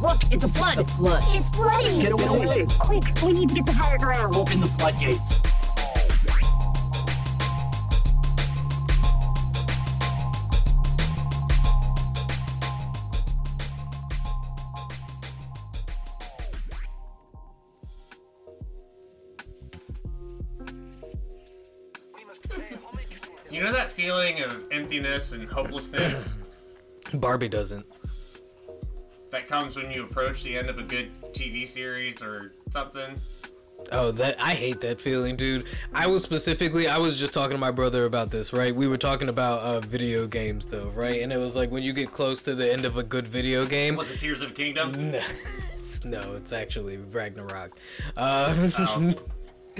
Look, it's a flood. The flood. It's flooding. Get away. Quick, we need to get to higher ground. Open the floodgates. You know that feeling of emptiness and hopelessness Barbie doesn't. That comes when you approach the end of a good TV series or something? Oh, that I hate that feeling, dude. I was specifically I was just talking to my brother about this, right? We were talking about uh, video games though, right? And it was like when you get close to the end of a good video game. Was it Tears of a Kingdom? No, it's, no, it's actually Ragnarok. Uh,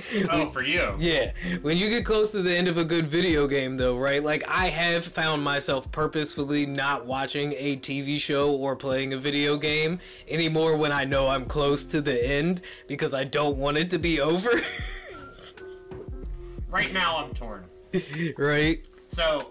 Oh. for you. Yeah, when you get close to the end of a good video game, though, right? Like, I have found myself purposefully not watching a TV show or playing a video game anymore when I know I'm close to the end because I don't want it to be over, Right now, I'm torn. right? So,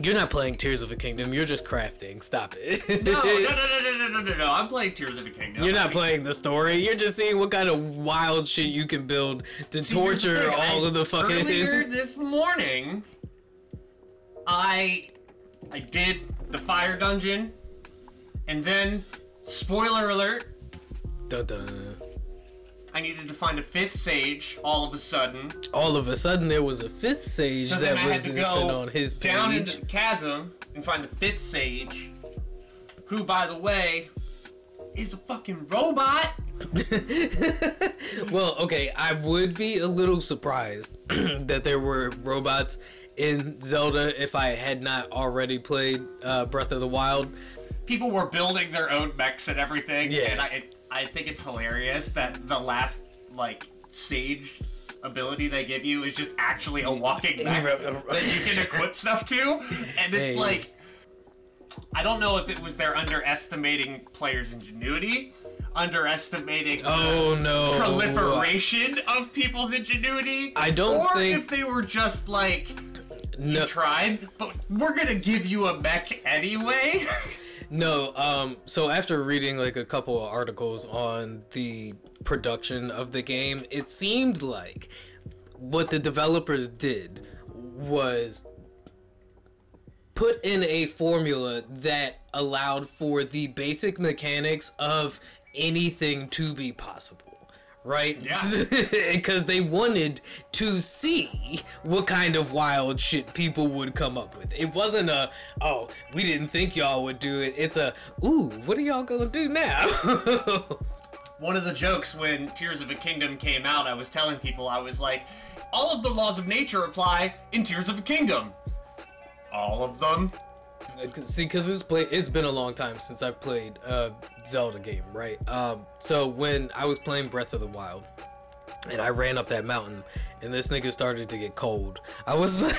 you're not playing Tears of a Kingdom. You're just crafting. Stop it. no, no, no, no, no, no, no, no. I'm playing Tears of a Kingdom. You're not playing the story. You're just seeing what kind of wild shit you can build to See, torture all I, of the fucking. Earlier this morning, I, I did the fire dungeon, and then, spoiler alert. Dun dun. I needed to find a fifth sage. All of a sudden, All of a sudden, there was a fifth sage so that was to on his page. down into the chasm and find the fifth sage, who, by the way, is a fucking robot. Well, okay, I would be a little surprised that there were robots in Zelda if I had not already played uh, Breath of the Wild. People were building their own mechs and everything. Yeah. And I, I think it's hilarious that the last like sage ability they give you is just actually a walking mech that you can equip stuff to, and it's Hey. like. I don't know if it was they're underestimating players' ingenuity, underestimating Oh no! proliferation of people's ingenuity. I don't or think- if they were just like No, tried, but we're gonna give you a mech anyway. no. Um. So after reading like a couple of articles on the production of the game, it seemed like what the developers did was put in a formula that allowed for the basic mechanics of anything to be possible. Right? Yeah. Because they wanted to see what kind of wild shit people would come up with. It wasn't a, oh, we didn't think y'all would do it. It's a, ooh, what are y'all gonna do now? One of the jokes when Tears of a Kingdom came out, I was telling people, I was like, all of the laws of nature apply in Tears of a Kingdom. All of them? See, because it's play, it's been a long time since I played a Zelda game, right? Um, so when I was playing Breath of the Wild, and I ran up that mountain, and this nigga started to get cold, I was like,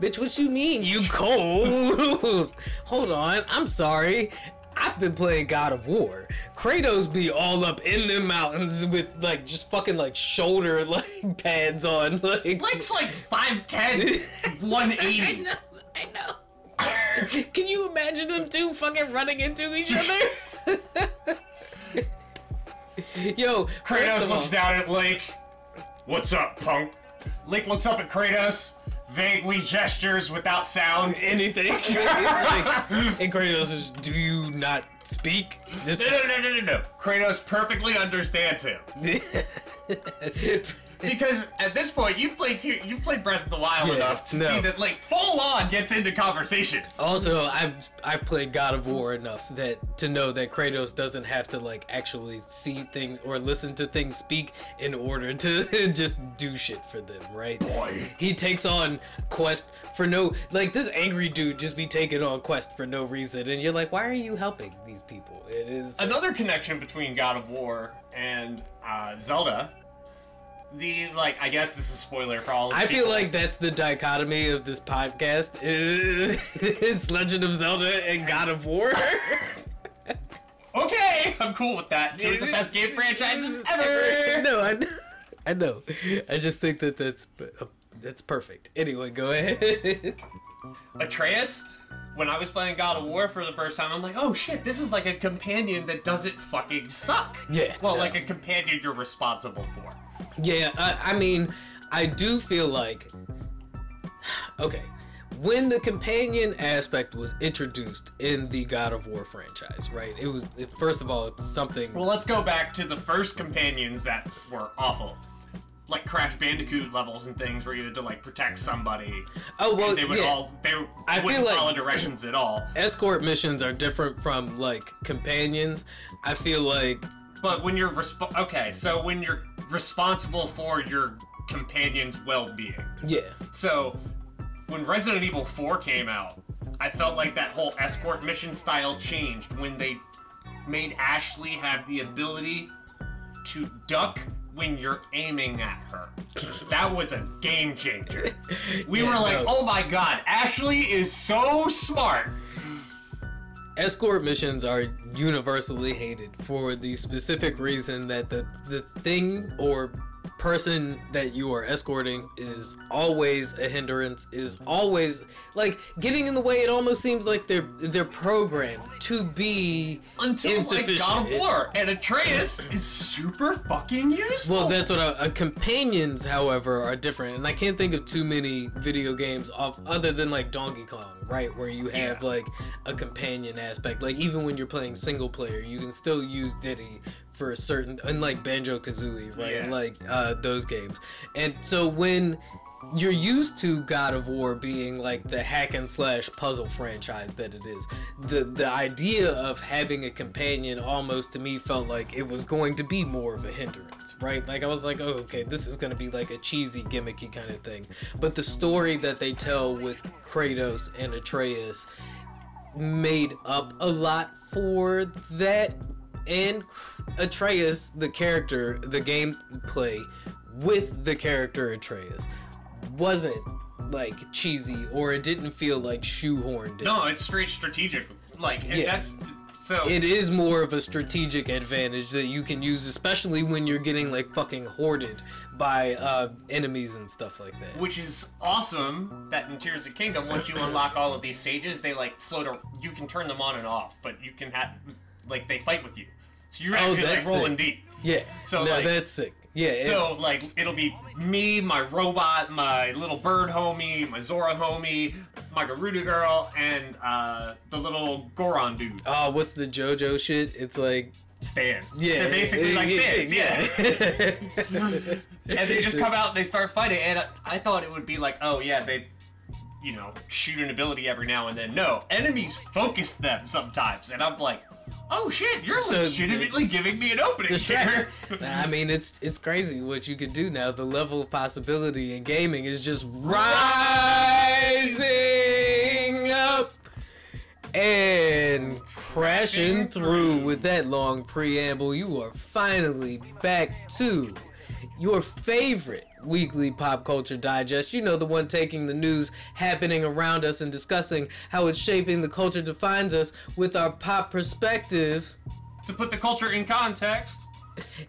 "Bitch, what you mean you cold? Hold on, I'm sorry." I've been playing God of War. Kratos be all up in the mountains with like just fucking like shoulder like pads on, like Link's like 5'10, 180. I know, I know. Can you imagine them two fucking running into each other? Yo, Kratos looks down at Link. What's up, punk? Link looks up at Kratos, vaguely gestures without sound. anything. Like, and Kratos is, do you not speak? This No, no, no, no, no, no. Kratos perfectly understands him. Because at this point, you've played you've played Breath of the Wild Yeah, enough to no. see that like full on gets into conversations. Also, I've I've played God of War enough that to know that Kratos doesn't have to like actually see things or listen to things speak in order to just do shit for them, right? Boy. He takes on quest for no like this angry dude just be taking on quest for no reason, and you're like, why are you helping these people? It is Another connection between God of War and uh, Zelda. The like, I guess this is spoiler for all. of I feel like that's the dichotomy of this podcast is, is Legend of Zelda and God of War. okay, I'm cool with that. Two of the best game franchises ever. no, I, know I know. I just think that that's uh, that's perfect. Anyway, go ahead. Atreus, when I was playing God of War for the first time, I'm like, oh shit, this is like a companion that doesn't fucking suck. Yeah, Well, no. like a companion you're responsible for. Yeah, I, I mean, I do feel like okay. When the companion aspect was introduced in the God of War franchise, right? It was it, first of all, it's something. Well, let's go back to the first companions that were awful. Like Crash Bandicoot levels and things where you had to like protect somebody. oh well, they would yeah. all they I feel wouldn't like- follow directions at all. Escort missions are different from like companions. I feel like But when you're resp- okay, so when you're responsible for your companion's well-being. yeah, So when Resident Evil 4 came out, I felt like that whole escort mission style changed when they made Ashley have the ability to duck when you're aiming at her. That was a game changer. We Yeah, were like, no. "Oh my god, Ashley is so smart." Escort missions are universally hated for the specific reason that the the thing or person that you are escorting is always a hindrance is always like getting in the way it almost seems like they're they're programmed to be Until like insufficient God of War, and Atreus is super fucking useful. Well, that's what a, a companions, however, are different, and I can't think of too many video games off other than like Donkey Kong, right, where you have Yeah. like a companion aspect. Like even when you're playing single player, you can still use Diddy for a certain, unlike Banjo Kazooie, right, Yeah. like uh, those games. And so when you're used to God of War being like the hack and slash puzzle franchise that it is. The the idea of having a companion almost to me felt like it was going to be more of a hindrance, right? Like I was like, oh, okay, this is gonna be like a cheesy, gimmicky kind of thing. But the story that they tell with Kratos and Atreus made up a lot for that and Atreus, the character, the gameplay with the character Atreus wasn't like cheesy or it didn't feel like shoehorned in. no, it's straight strategic. Like, Yeah. that's so. It is more of a strategic advantage that you can use, especially when you're getting like fucking hoarded by uh, enemies and stuff like that. which is awesome that in Tears of Kingdom, once you unlock all of these stages, they like float. Or, you can turn them on and off, but you can have like they fight with you. So you're Oh, actually like rolling sick. deep. Yeah. So, no, like- that's sick. Yeah. So like it'll be me, my robot, my little bird homie, my Zora homie, my Gerudo girl, and uh, the little Goron dude. Oh, what's the JoJo shit? It's like Stands. yeah, They're basically like fans. Yeah. yeah. and they just come out and they start fighting. And I- I thought it would be like, oh yeah, they, you know, shoot an ability every now and then. No, enemies focus them sometimes, and I'm like, oh shit, you're So legitimately giving me an opening here. I mean, it's it's crazy what you can do now. The level of possibility in gaming is just rising up and crashing through. With that long preamble, you are finally back to your favorite weekly pop culture digest. You know, the one taking the news happening around us and discussing how it's shaping the culture defines us with our pop perspective to put the culture in context,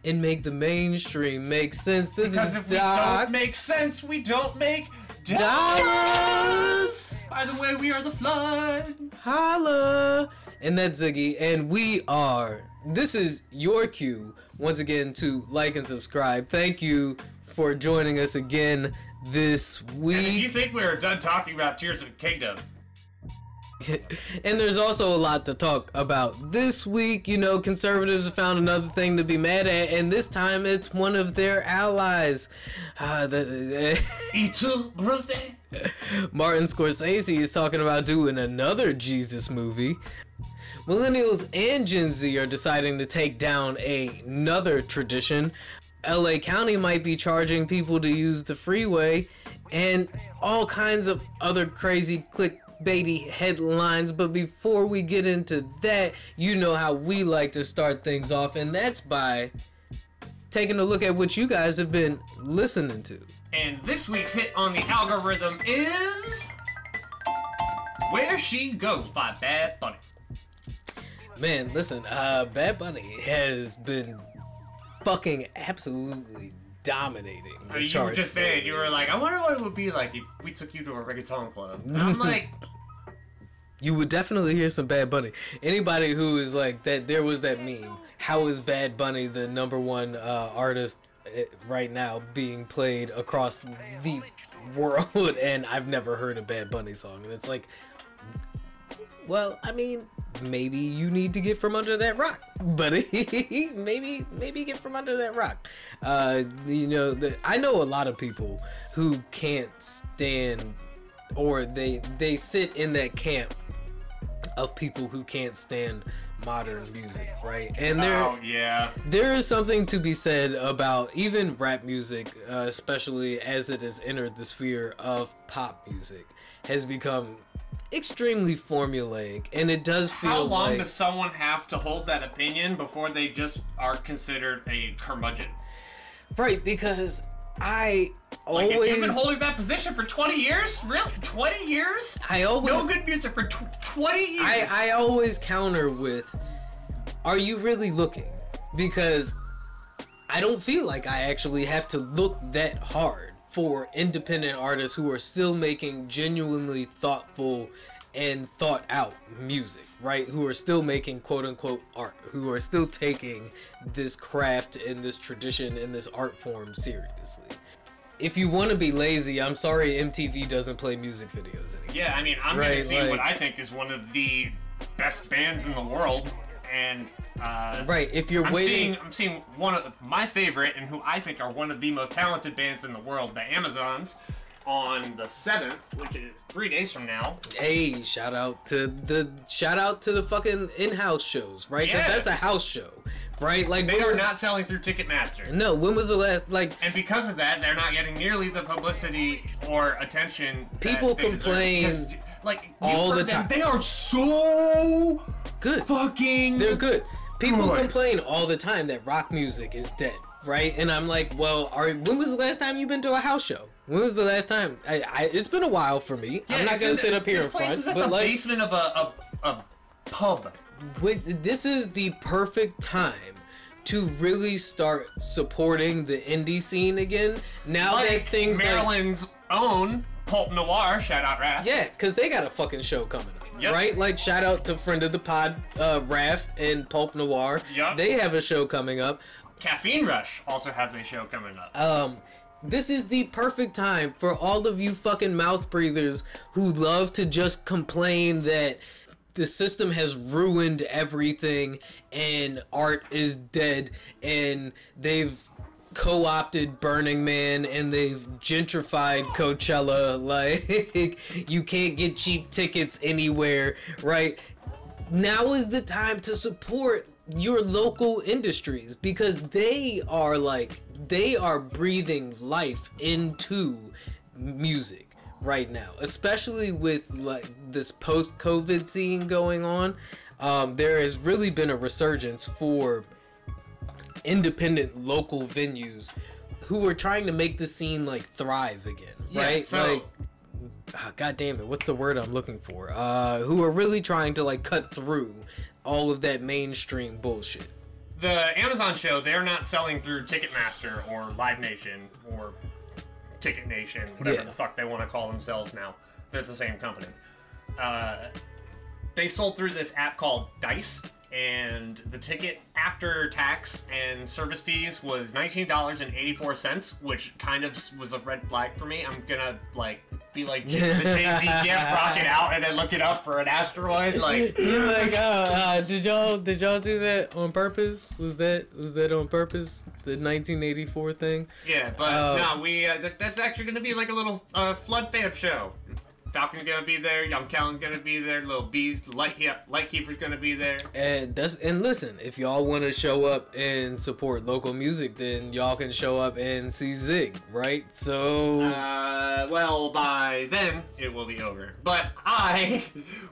and make the mainstream make sense. This because is if we Doc don't make sense, we don't make Dollars. By the way, we are the flood. Holla! And that's Ziggy, and we are. This is your cue once again to like and subscribe. Thank you for joining us again this if you week. think we are done talking about Tears of the Kingdom, and there's also a lot to talk about this week. You know, conservatives have found another thing to be mad at, and this time it's one of their allies. Uh, the, Itu brother. Martin Scorsese is talking about doing another Jesus movie. Millennials and Gen Z are deciding to take down another tradition. LA County might be charging people to use the freeway and all kinds of other crazy clickbaity headlines. But before we get into that, you know how we like to start things off, and that's by taking a look at what you guys have been listening to. And this week's hit on the algorithm is Where She Goes by Bad Bunny. Man, listen, uh, Bad Bunny has been fucking absolutely dominating. The you were just saying, you were like, I wonder what it would be like if we took you to a reggaeton club. And I'm like, You would definitely hear some Bad Bunny. Anybody who is like that, there was that meme. How is Bad Bunny the number one uh, artist eh, right now being played across the world? And I've never heard a Bad Bunny song, and it's like, well, I mean, maybe you need to get from under that rock, buddy. maybe, maybe get from under that rock. Uh, you know, the, I know a lot of people who can't stand, or they they sit in that camp of people who can't stand modern music, right? And there Oh yeah. there is something to be said about even rap music, uh, especially as it has entered the sphere of pop music, has become extremely formulaic, and it does feel How long like does someone have to hold that opinion before they just are considered a curmudgeon? right because I always Like, if you've been holding that position for 20 years? Really? 20 years? I always No good music for tw- 20 years? I, I always counter with, "Are you really looking?" Because I don't feel like I actually have to look that hard for independent artists who are still making genuinely thoughtful and thought out music, right? Who are still making quote unquote art, who are still taking this craft and this tradition and this art form seriously. If you want to be lazy, I'm sorry MTV doesn't play music videos anymore. Yeah, I mean, I'm Right, gonna see what I think is one of the best bands in the world, and uh, Right, if you're I'm waiting seeing I'm seeing one of my favorite and who I think are one of the most talented bands in the world, the Amazons, on the seventh, which is three days from now. Hey, shout out to the shout out to the fucking in-house shows, right? Because Yeah. that's a house show, right? Like They are was- not selling through Ticketmaster. No, when was the last like And because of that, they're not getting nearly the publicity or attention. People complain Because, like all the time. They are so good? fucking. They're good. People Good. complain all the time that rock music is dead, right? And I'm like, well, are when was the last time you've been to a house show? When was the last time? I, I it's been a while for me. Yeah, I'm not gonna in sit up here this in place front, is at but the like, basement of a a, a pub. with, this is the perfect time to really start supporting the indie scene again. Now that Like things like Maryland's own Pulp Noir. Shout out Raph. Yeah, because they got a fucking show coming up. Yep. Right? Like, shout out to friend of the pod, uh, Raph and Pulp Noir. Yep. They have a show coming up. Caffeine Rush also has a show coming up. Um, this is the perfect time for all of you fucking mouth breathers who love to just complain that the system has ruined everything and art is dead and they've co-opted Burning Man and they've gentrified Coachella. Like you can't get cheap tickets anywhere right? Now is the time to support your local industries because they are like they are breathing life into music right now especially with like this post covid scene going on. Um, there has really been a resurgence for independent local venues who are trying to make the scene like thrive again Yeah, right so- like ah, god damn it what's the word i'm looking for uh who are really trying to like cut through all of that mainstream bullshit the Amazon show, they're not selling through Ticketmaster or Live Nation or Ticket Nation, whatever Yeah. the fuck they want to call themselves now. They're the same company. Uh, they sold through this app called Dice, and the ticket after tax and service fees was $19.84, which kind of was a red flag for me. I'm gonna like be like the Jay Z gift, rock it out, and then look it up for an asteroid. Like, You're like, oh, uh, did y'all did y'all do that on purpose? Was that was that on purpose? The 1984 thing? Yeah, but Oh. no, we uh, th- that's actually gonna be like a little uh, flood fan show. Falcon's gonna be there, Young Callan gonna be there, Little Bees, Light yeah, Lightkeeper's gonna be there. And that's and listen, if y'all want to show up and support local music, then y'all can show up and see Zig, right? So Uh, well, by then it will be over. But I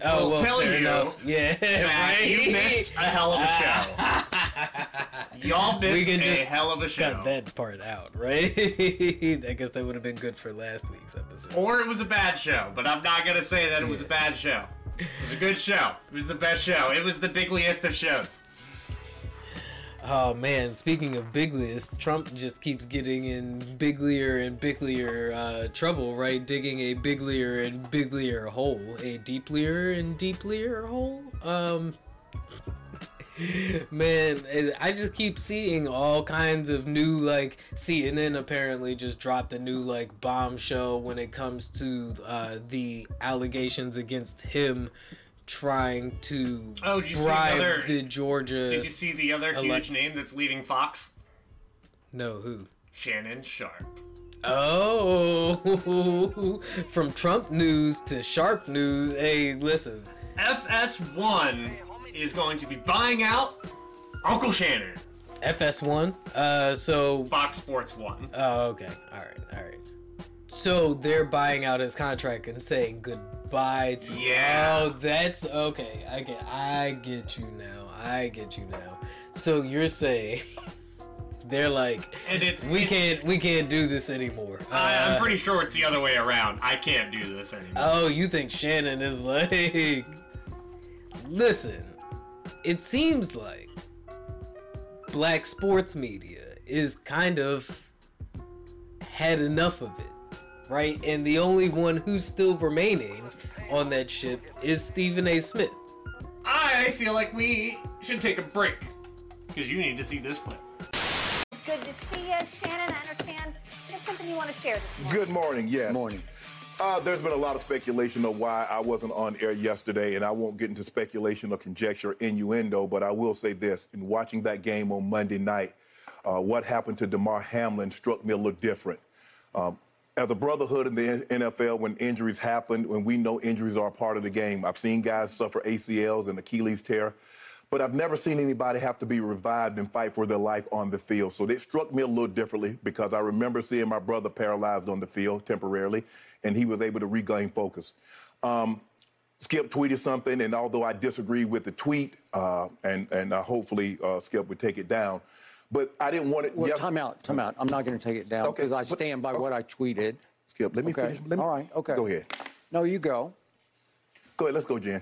oh, will well, tell you enough. yeah, right? you missed a hell of a show. Y'all missed We can a just hell of a show. cut that part out, right? I guess that would have been good for last week's episode. Or it was a bad show, but I'm not gonna say that it was a bad show. It was a good show. It was the best show. It was the bigliest of shows. Oh man, speaking of bigliest, Trump just keeps getting in biglier and biglier uh, trouble, right? Digging a biglier and biglier hole, a deeplier and deeplier hole. Um, man, I just keep seeing all kinds of new like CNN apparently just dropped a new like bombshell when it comes to uh, the allegations against him trying to Oh, did you see bribe another- the Georgia. Did you see the other huge Elect- name that's leaving Fox? No, who? Shannon Sharpe. Oh, from Trump news to Sharp news. Hey, listen. FS1 is going to be buying out Uncle Shannon. FS1. Uh, so. Fox Sports 1. Oh, okay. All right. All right. So they're buying out his contract and saying goodbye to. Yeah. Oh, that's okay. I get. I get you now. I get you now. So you're saying they're like, And it's we it's- can't. We can't do this anymore. I, Uh, I'm pretty sure it's the other way around. I can't do this anymore. Oh, you think Shannon is like. Listen, it seems like black sports media is kind of had enough of it, right? And the only one who's still remaining on that ship is Stephen A. Smith. I feel like we should take a break because you need to see this clip. Good to see you, Shannon. I understand you have something you want to share this morning. Good morning, yes. Morning. Uh, there's been a lot of speculation of why I wasn't on air yesterday, and I won't get into speculation or conjecture innuendo, but I will say this. In watching that game on Monday night, uh, what happened to Damar Hamlin struck me a little different. Um, as a brotherhood in the NFL, when injuries happen, when we know injuries are a part of the game, I've seen guys suffer ACLs and Achilles tear, but I've never seen anybody have to be revived and fight for their life on the field. So it struck me a little differently because I remember seeing my brother paralyzed on the field temporarily, and he was able to regain focus. Um, Skip tweeted something, and although I disagree with the tweet, uh, and and uh, hopefully uh, Skip would take it down, but I didn't want it. Well, yes- time out, time out. I'm not going to take it down Okay, because I stand by what I tweeted. Skip, let me Okay. finish. Let me, All right. Okay. Go ahead. No, you go. Go ahead. Let's go, Jen.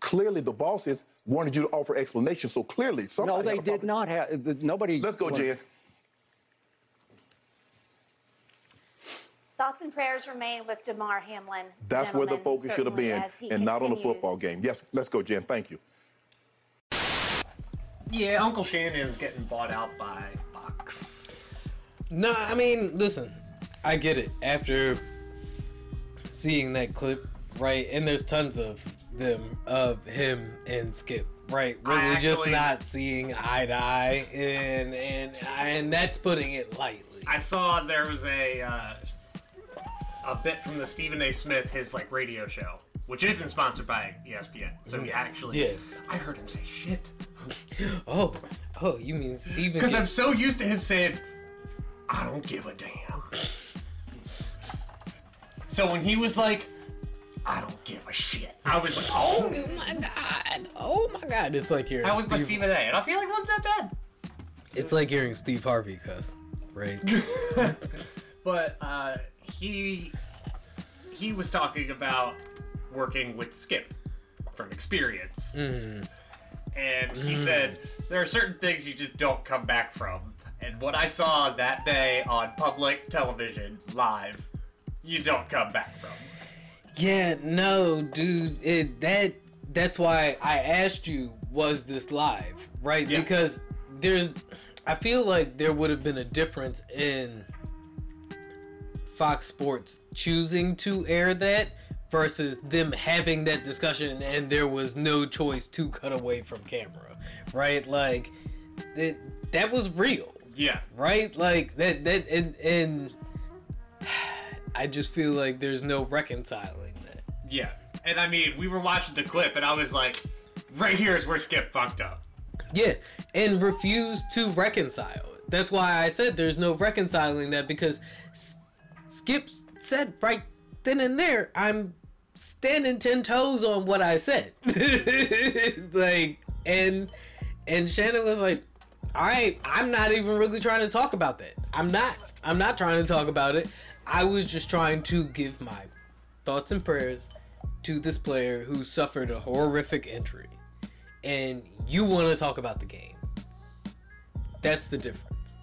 clearly the bosses wanted you to offer explanations. So clearly, somebody No, they had a did problem. not have. the- Nobody. Let's go, Jen. Thoughts and prayers remain with Damar Hamlin. That's where the focus should have been, as he and not on the football game. Yes, let's go, Jen. Thank you. Yeah, Uncle Shannon's getting bought out by Fox. No, I mean, listen, I get it. After seeing that clip, right, and there's tons of them of him and Skip, right, I really just actually- not seeing eye to eye, and and and that's putting it lightly. I saw there was a uh, a bit from the Stephen A. Smith his like radio show, which isn't sponsored by ESPN. So he actually, Yeah. I heard him say shit Oh, oh, you mean Stephen? because I'm so used to him saying, "I don't give a damn." So when he was like, "I don't give a shit," I was like, "Oh." Oh my god! Oh my god! It's like hearing That was my Steve. Stephen A. And I feel like it wasn't that bad. It's like hearing Steve Harvey cuss, right? But uh, he he was talking about working with Skip from experience, and he said there are certain things you just don't come back from. And what I saw that day on public television live, you don't come back from. Yeah, no, dude. It that that's why I asked you was this live, right? Yeah. Because there's I feel like there would have been a difference in Fox Sports choosing to air that versus them having that discussion and there was no choice to cut away from camera, right? Like that that was real Yeah, right? Like that that and and I just feel like there's no reconciling. Yeah. And I mean, we were watching the clip, and I was like, right here is where Skip fucked up. Yeah, and refused to reconcile. That's why I said there's no reconciling that because S- Skip said right then and there, I'm standing ten toes on what I said. like, and and Shannon was like, "All right, I'm not even really trying to talk about that. I'm not. I'm not trying to talk about it. I was just trying to give my thoughts and prayers to this player who suffered a horrific injury." and you want to talk about the game. That's the difference.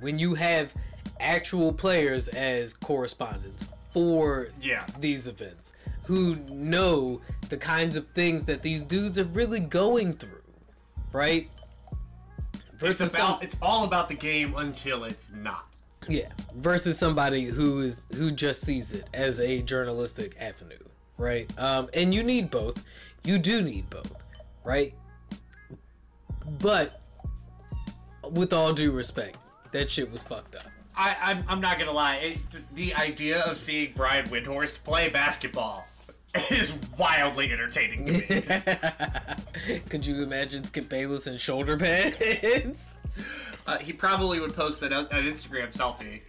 When you have actual players as correspondents for Yeah. these events who know the kinds of things that these dudes are really going through, right? It's Versus some- it's all about the game until it's not. yeah, versus somebody who is who just sees it as a journalistic avenue, right? Um, and you need both. You do need both, right? But with all due respect, that shit was fucked up. I, I'm, I'm not gonna lie. It, the idea of seeing Brian Windhorst play basketball is wildly entertaining to me. Could you imagine Skip Bayless in shoulder pads? uh, he probably would post an, an Instagram selfie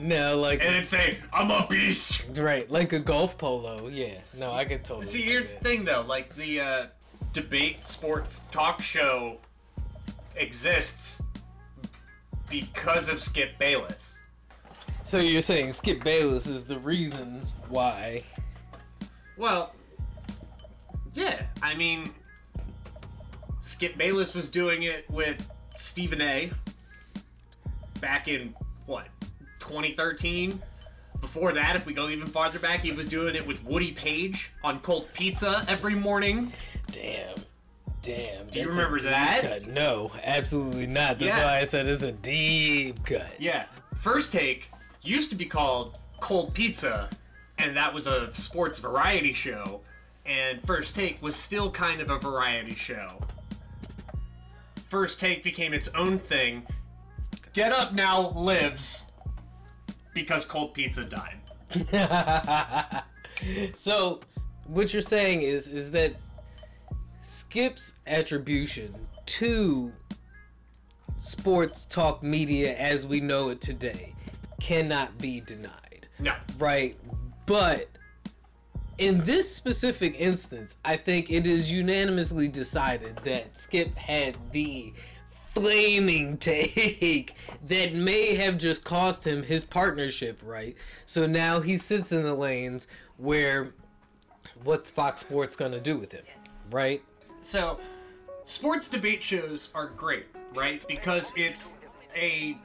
no, like and then say, "I'm a beast." right, like a golf polo. Yeah, no, I could totally. See, here's the that. thing though. Like the uh, debate sports talk show exists because of Skip Bayless. So you're saying Skip Bayless is the reason why? Well, yeah. I mean, Skip Bayless was doing it with Stephen A. back in 2013. Before that, if we go even farther back, he was doing it with Woody Paige on Cold Pizza every morning. Damn. Damn. Do you remember that? Cut. No, absolutely not. That's Yeah. why I said it's a deep cut. Yeah, First Take used to be called Cold Pizza, and that was a sports variety show. And First Take was still kind of a variety show. First Take became its own thing. Get Up now lives because Cold Pizza died. So, what you're saying is is that Skip's attribution to sports talk media as we know it today cannot be denied. No. Right. But in this specific instance, I think it is unanimously decided that Skip had the flaming take that may have just cost him his partnership, right? So now he sits in the lanes where what's Fox Sports going to do with him, right? So, sports debate shows are great, right? Because it's a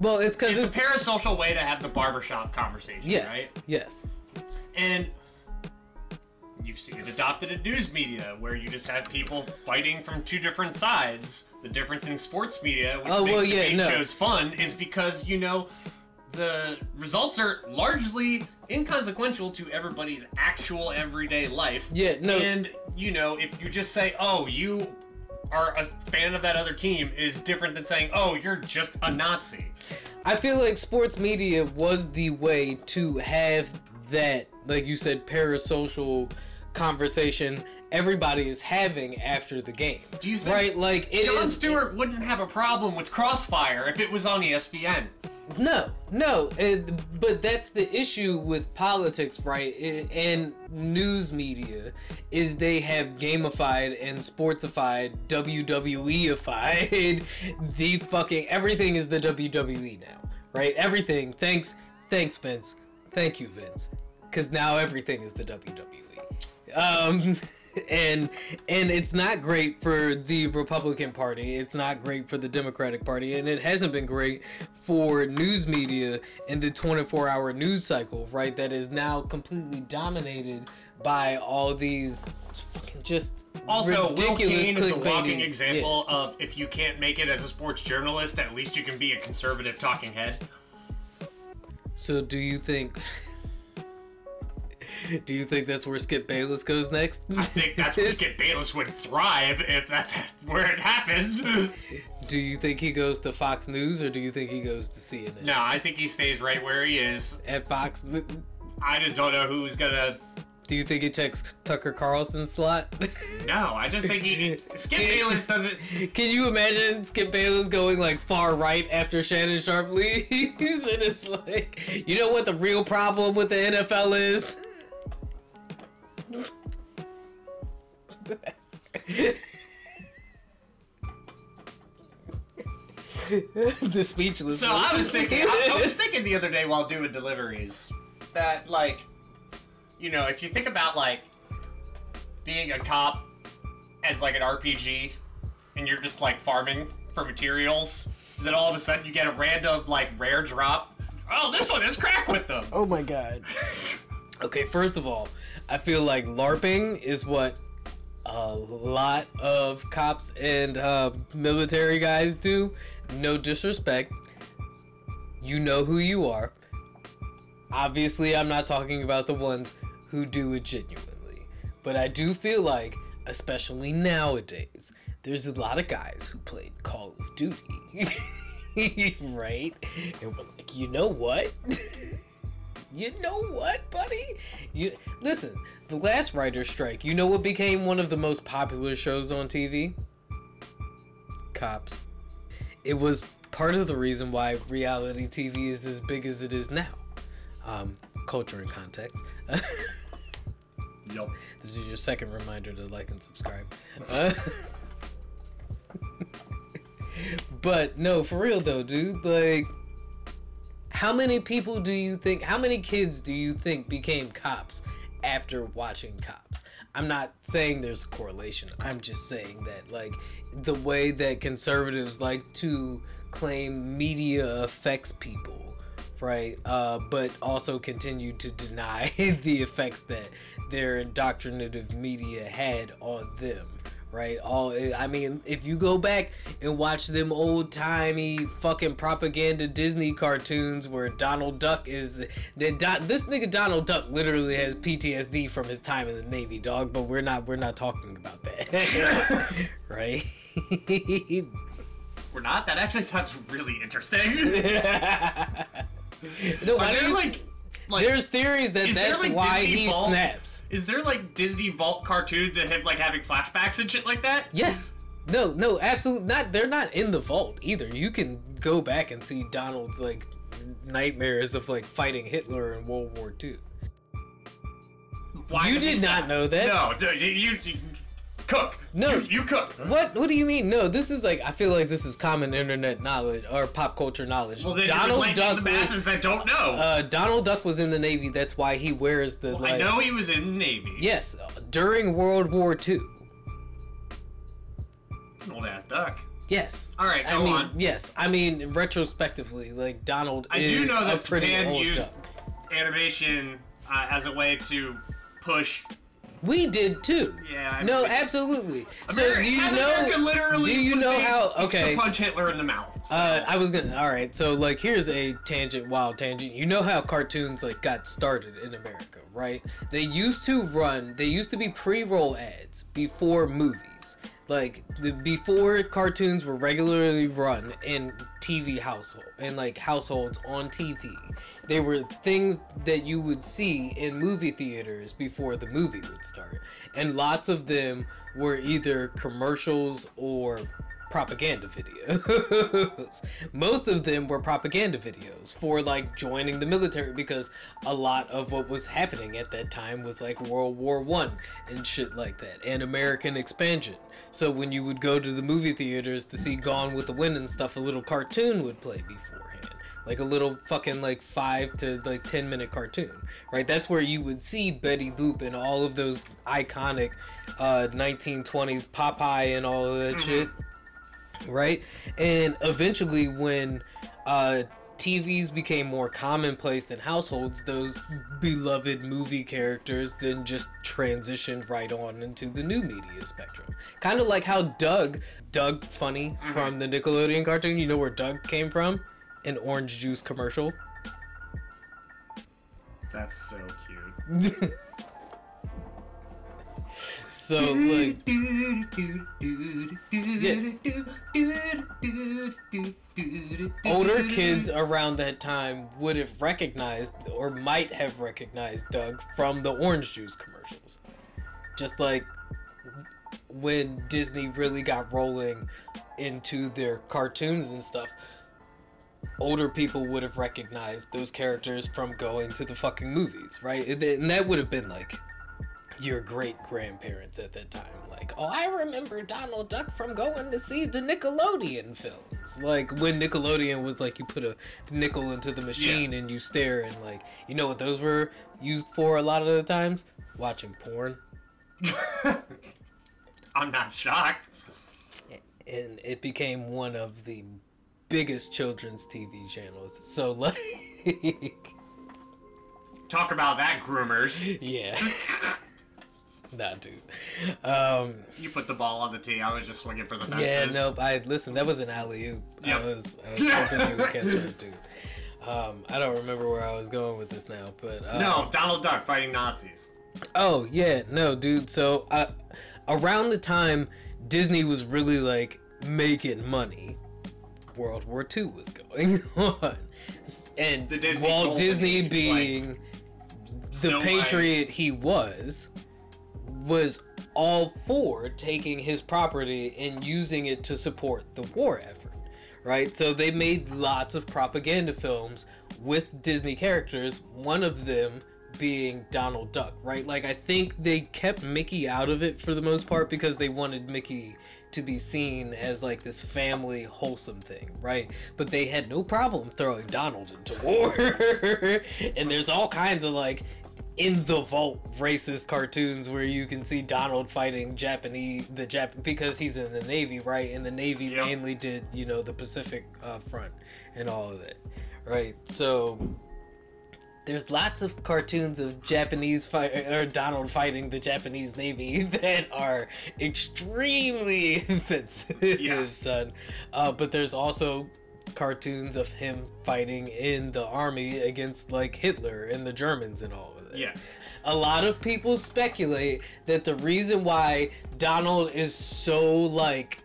Well, it's because it's, it's, a parasocial way to have the barbershop conversation, yes, right? yes, And you see it adopted in news media, where you just have people fighting from two different sides. The difference in sports media, which Oh, makes well, yeah, debate no. shows fun, is because you know the results are largely inconsequential to everybody's actual everyday life. Yeah, no. And you know, if you just say, "Oh, you are a fan of that other team," is different than saying, "Oh, you're just a Nazi." I feel like sports media was the way to have that, like you said, parasocial conversation everybody is having after the game. Do you think right? Like it Jon is- Stewart wouldn't have a problem with Crossfire if it was on ESPN. No, no, but that's the issue with politics, right? And news media is they have gamified and sportsified, WWEified the fucking everything is the WWE now, right? Everything. Thanks, thanks, Vince. Thank you, Vince, because now everything is the WWE. Um, and and it's not great for the Republican Party. It's not great for the Democratic Party, and it hasn't been great for news media in the 24-hour news cycle, right? That is now completely dominated by all these fucking just Also, Will ridiculous Cain is a walking yeah. example of if you can't make it as a sports journalist, at least you can be a conservative talking head. So, do you think? Do you think that's where Skip Bayless goes next? I think that's where Skip Bayless would thrive if that's where it happened. Do you think he goes to Fox News or do you think he goes to CNN? No, I think he stays right where he is. At Fox, I just don't know who's gonna Do you think he takes Tucker Carlson's slot? No, I just think he Skip Bayless doesn't. Can you imagine Skip Bayless going like far right after Shannon Sharpe leaves? and it's like, you know what the real problem with the NFL is? the speechless. So I was thinking, I, I was thinking the other day while doing deliveries that like, you know, if you think about like being a cop as like an RPG, and you're just like farming for materials, then all of a sudden you get a random like rare drop. Oh, this one is crack with them. Oh my god. okay, first of all, I feel like LARPing is what a lot of cops and uh, military guys do. No disrespect. You know who you are. Obviously, I'm not talking about the ones who do it genuinely. But I do feel like, especially nowadays, there's a lot of guys who played Call of Duty. right? And we're like, you know what? you know what, buddy? You listen, the last writer's strike, you know what became one of the most popular shows on TV? Cops. It was part of the reason why reality TV is as big as it is now. Um, culture and context. Yup. This is your second reminder to like and subscribe. Uh, but no, for real though, dude. Like, how many people do you think? How many kids do you think became cops after watching Cops? I'm not saying there's a correlation. I'm just saying that like the way that conservatives like to claim media affects people right? Uh, but also continue to deny the effects that their indoctrinative media had on them, right? All eh, I mean, if you go back and watch them old timey fucking propaganda Disney cartoons where Donald Duck is this nigga Donald Duck literally has PTSD from his time in the Navy, dog. But we're not we're not talking about that, right? We're not. That actually sounds really interesting. no, Are I there mean, like, like there's theories that that's like, why Disney he Vault? snaps. Is there like Disney Vault cartoons that have like having flashbacks and shit like that? Yes. No, no, absolutely not. They're not in the vault either. You can go back and see Donald's like nightmares of like fighting Hitler in World War II. Why You did not know that? No, dude, you, you, you cook. No. you, you cook. What? What do you mean? No, this is like I feel like this is common internet knowledge or pop culture knowledge. Well, then Donald Duck the was masses that don't know. uh, Donald Duck was in the Navy. That's why he wears the I like. know he was in the Navy. Yes, uh, during World War II. Old ass duck. Yes. All right, I mean, on. yes. I mean, retrospectively, like Donald I do know a that pretty Japan old used duck. animation uh, as a way to push. We did too. Yeah, I no, mean- absolutely. so Ameri- do you know? America literally do you know how? to punch Hitler in the mouth. so- Uh, I was gonna. All right. So like, here's a tangent, wild tangent. You know how cartoons like got started in America, right? They used to run. They used to be pre-roll ads before movies. Like the before cartoons were regularly run in TV household in like households on TV. They were things that you would see in movie theaters before the movie would start, and lots of them were either commercials or propaganda videos. Most of them were propaganda videos for like joining the military because a lot of what was happening at that time was like World War One and shit like that, and American expansion. So when you would go to the movie theaters to see Gone with the Wind and stuff, a little cartoon would play beforehand. Like a little fucking like five to like ten minute cartoon, right? That's where you would see Betty Boop and all of those iconic uh, 1920s Popeye and all of that shit right? And eventually, when uh, TVs became more commonplace than households, those beloved movie characters then just transitioned right on into the new media spectrum. Kind of like how Doug, Doug Funnie from the Nickelodeon cartoon, you know where Doug came from? An orange juice commercial. That's so cute. So like older kids around that time would have recognized or might have recognized Doug from the orange juice commercials. Just like when Disney really got rolling into their cartoons and stuff, older people would have recognized those characters from going to the fucking movies, right? And that would have been like your great grandparents at that time. Like, oh, I remember Donald Duck from going to see the Nickelodeon films. Like, when Nickelodeon was like, you put a nickel into the machine and you stare, and like, you know what those were used for a lot of the times? Watching porn. I'm not shocked. and it became one of the biggest children's TV channels. So like, Talk about that, groomers. yeah, nah, dude. Um, You put the ball on the tee. I was just swinging for the fences. yeah, nope. I listen. That was an alley oop. Yep. I was, I was hoping you would catch that, dude. Um, I don't remember where I was going with this now, but uh, No, Donald Duck fighting Nazis. Oh yeah, no, dude. So uh, around the time Disney was really like making money, World War II was going on, and The Disney Walt Disney Age, being the Snow White. patriot he was, was all for taking his property and using it to support the war effort, right? So they made lots of propaganda films with Disney characters, one of them being Donald Duck, right? Like I think they kept Mickey out of it for the most part because they wanted Mickey to be seen as like this family wholesome thing, right? But they had no problem throwing Donald into war. and there's all kinds of like in the vault racist cartoons where you can see Donald fighting Japanese the Jap because he's in the Navy, right? And the Navy Yep. mainly did, you know, the Pacific uh, front and all of that. Right? So there's lots of cartoons of Japanese fight or Donald fighting the Japanese Navy that are extremely offensive, Yeah. son. Uh, but there's also cartoons of him fighting in the army against like Hitler and the Germans and all of that. Yeah. A lot of people speculate that the reason why Donald is so like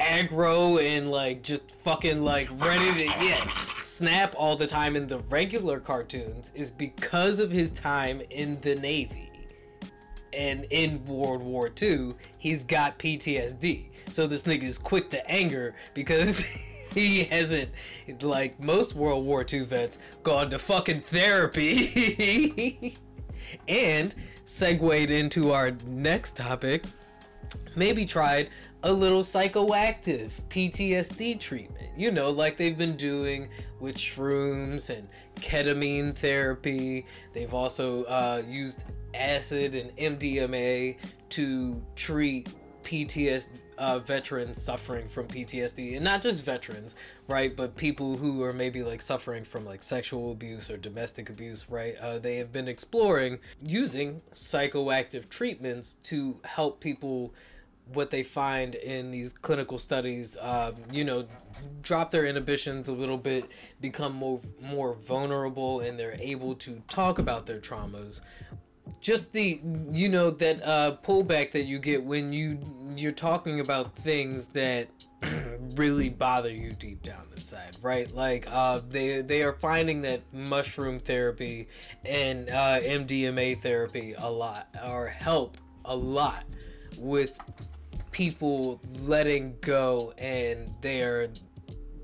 aggro and like just fucking like ready to yeah snap all the time in the regular cartoons is because of his time in the navy. And in world war ii he's got ptsd so this nigga is quick to anger because he hasn't like most world war ii vets gone to fucking therapy. And segued into our next topic maybe tried a little psychoactive PTSD treatment. You know, like they've been doing with shrooms and ketamine therapy. They've also uh, used acid and MDMA to treat PTSD uh, veterans suffering from PTSD, and not just veterans, right? But people who are maybe like suffering from like sexual abuse or domestic abuse, right? Uh, they have been exploring using psychoactive treatments to help people what they find in these clinical studies, um, you know, drop their inhibitions a little bit, become more more vulnerable, and they're able to talk about their traumas. Just the you know that uh, pullback that you get when you you're talking about things that really bother you deep down inside, right? Like uh, they they are finding that mushroom therapy and uh, MDMA therapy a lot or help a lot with people letting go and there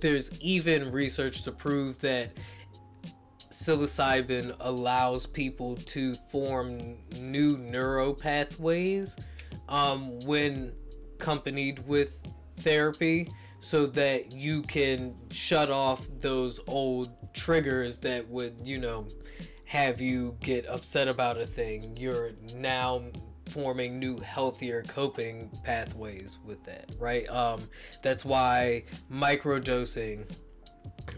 there's even research to prove that psilocybin allows people to form new neural pathways um, when accompanied with therapy so that you can shut off those old triggers that would you know have you get upset about a thing. You're now forming new healthier coping pathways with that right um that's why microdosing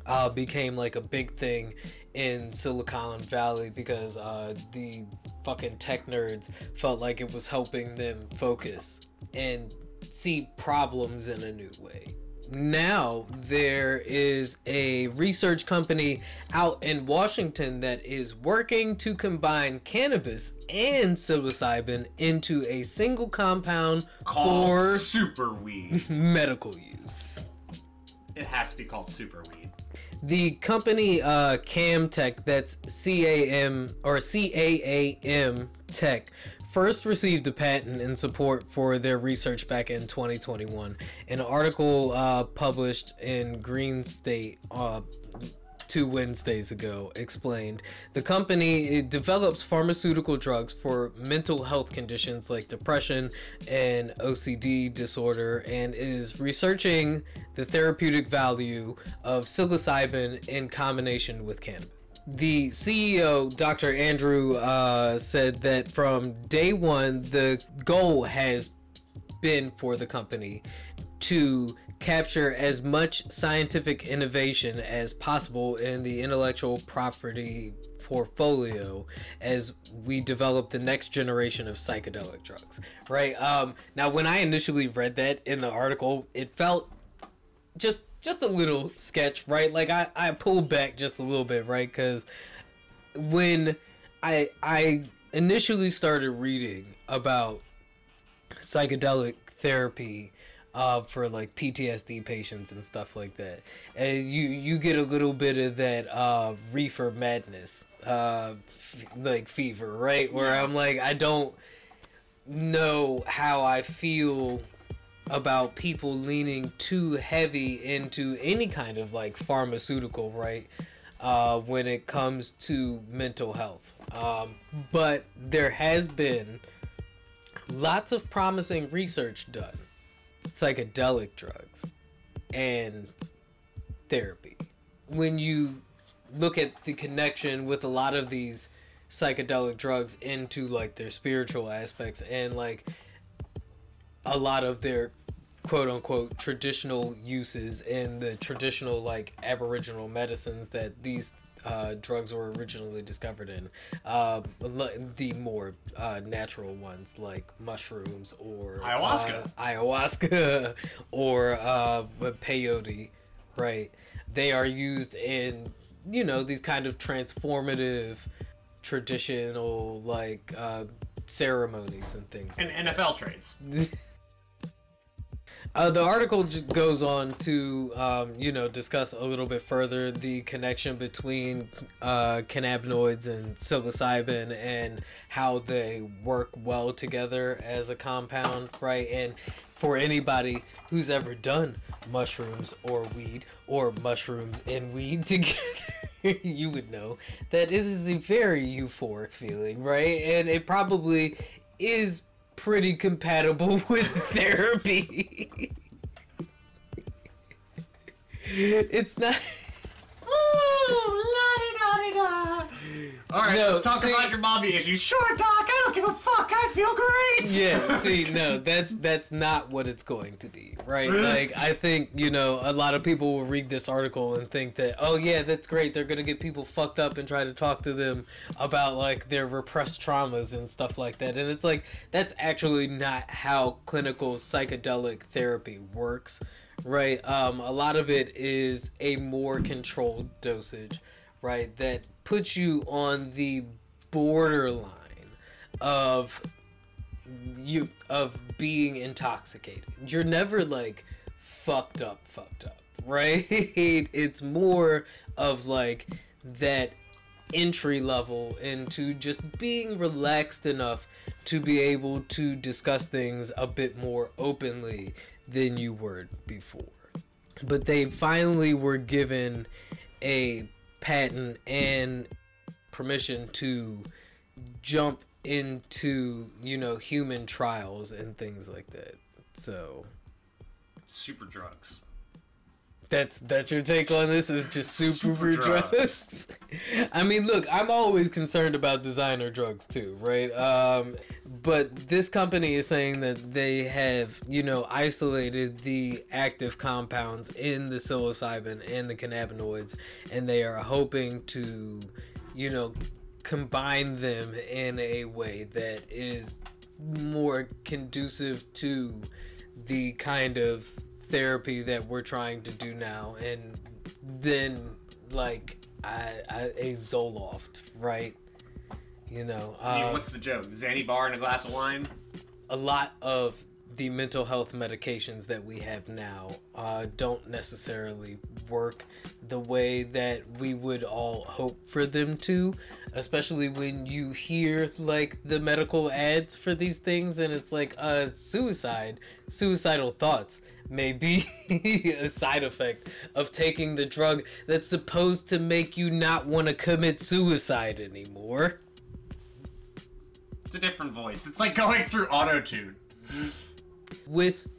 uh, became like a big thing in Silicon Valley because uh, the fucking tech nerds felt like it was helping them focus and see problems in a new way. Now there is a research company out in Washington that is working to combine cannabis and psilocybin into a single compound Called for super weed. medical use. it has to be called super weed. The company uh, Camtech, that's C A M or C A A M Tech, first received a patent in support for their research back in 2021. An article uh, published in Green State uh, two Wednesdays ago explained the company develops pharmaceutical drugs for mental health conditions like depression and OCD disorder and is researching the therapeutic value of psilocybin in combination with cannabis. The CEO, Dr. Andrew, uh, said that from day one, the goal has been for the company to capture as much scientific innovation as possible in the intellectual property portfolio as we develop the next generation of psychedelic drugs right um now when i initially read that in the article it felt just just a little sketch right like i i pulled back just a little bit right because when i i initially started reading about psychedelic therapy uh, for like PTSD patients and stuff like that. And you you get a little bit of that uh, reefer madness, uh, f- like fever, right? Where I'm like, I don't know how I feel about people leaning too heavy into any kind of like pharmaceutical, right? Uh, when it comes to mental health. Um, but there has been lots of promising research done psychedelic drugs and therapy when you look at the connection with a lot of these psychedelic drugs into like their spiritual aspects and like a lot of their quote unquote traditional uses and the traditional like aboriginal medicines that these uh, drugs were originally discovered in. Uh, the more uh, natural ones like mushrooms or Ayahuasca. uh, ayahuasca or uh, peyote, right? They are used in you know these kind of transformative, traditional like uh, ceremonies and things. And NFL trades. Uh, the article goes on to, um, you know, discuss a little bit further the connection between uh, cannabinoids and psilocybin and how they work well together as a compound, right? And for anybody who's ever done mushrooms or weed or mushrooms and weed together, you would know that it is a very euphoric feeling, right? And it probably is pretty compatible with therapy. it's not. All right, No, let's talk see- about your mommy issues. Sure, Doc. Give a fuck. I feel great. Yeah, see, no, that's that's not what it's going to be, right? Like, I think you know a lot of people will read this article and think that, oh yeah, that's great. They're gonna get people fucked up and try to talk to them about like their repressed traumas and stuff like that. And it's like that's actually not how clinical psychedelic therapy works, right? Um, a lot of it is a more controlled dosage, right? That puts you on the borderline of you of being intoxicated. You're never like fucked up, fucked up, right? it's more of like that entry level into just being relaxed enough to be able to discuss things a bit more openly than you were before. But they finally were given a patent and permission to jump into you know human trials and things like that so Super drugs. that's that's your take on this is just super, Super drugs. drugs. i mean look i'm always concerned about designer drugs too right um but this company is saying that they have you know isolated the active compounds in the psilocybin and the cannabinoids and they are hoping to you know combine them in a way that is more conducive to the kind of therapy that we're trying to do now, and then like I, I, a Zoloft, right? You know, I mean, what's the joke? Zanny bar and a glass of wine? a lot of the mental health medications that we have now uh, don't necessarily work the way that we would all hope for them to especially when you hear like the medical ads for these things and it's like uh suicide suicidal thoughts may be a side effect of taking the drug that's supposed to make you not want to commit suicide anymore It's a different voice. It's like going through auto tune. with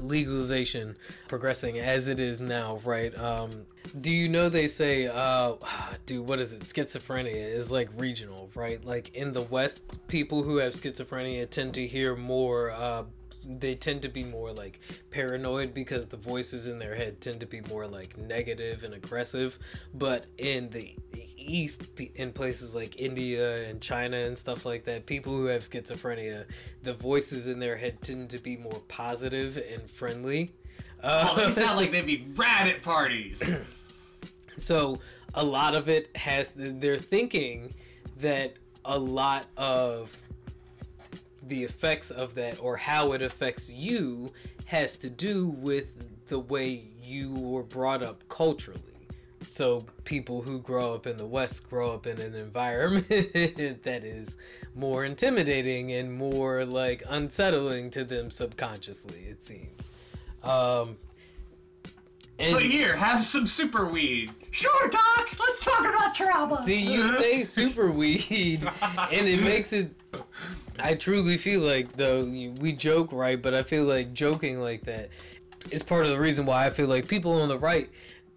legalization progressing as it is now, right? Um, do you know they say, uh, dude, what is it? Schizophrenia is like regional, right? Like in the West, people who have schizophrenia tend to hear more. Uh, they tend to be more like paranoid because the voices in their head tend to be more like negative and aggressive. But in the East, in places like India and China and stuff like that, people who have schizophrenia, the voices in their head tend to be more positive and friendly. Oh, they Uh, sound like they'd be rad at parties. so a lot of it has they're thinking that a lot of the effects of that or how it affects you has to do with the way you were brought up culturally. So people who grow up in the West grow up in an environment that is more intimidating and more like unsettling to them subconsciously, it seems. Um, and but here, have some super weed. Sure, Doc. Let's talk about trauma. See, you say super weed, and it makes it. I truly feel like, though, we joke, right? But I feel like joking like that is part of the reason why I feel like people on the right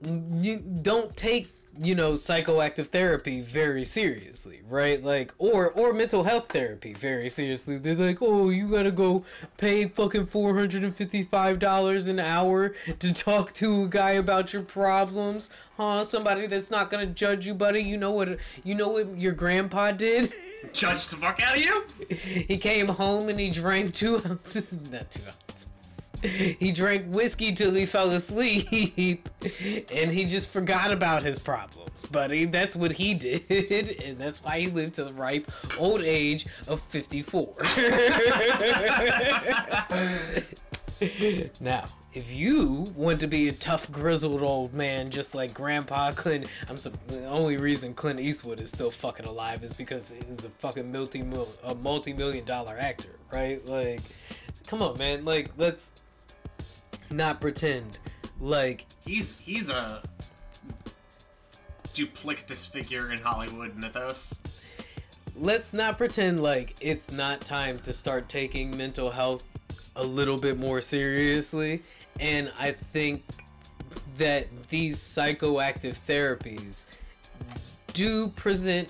you don't take you know psychoactive therapy very seriously right? Like or or mental health therapy very seriously. They're like oh you gotta go pay fucking $455 an hour to talk to a guy about your problems huh? Somebody that's not gonna judge you buddy. You know what you know what your grandpa did? Judge the fuck out of you? he came home and he drank two ounces not two ounces he drank whiskey till he fell asleep and he just forgot about his problems. Buddy that's what he did and that's why he lived to the ripe old age of 54 now if you want to be a tough grizzled old man just like grandpa clint i'm the only reason clint eastwood is still fucking alive is because he's a fucking multi a multi-million dollar actor right? Like come on man. Like let's not pretend. Like He's he's a duplicitous figure in Hollywood mythos. let's not pretend like it's not time to start taking mental health a little bit more seriously. And i think that these psychoactive therapies do present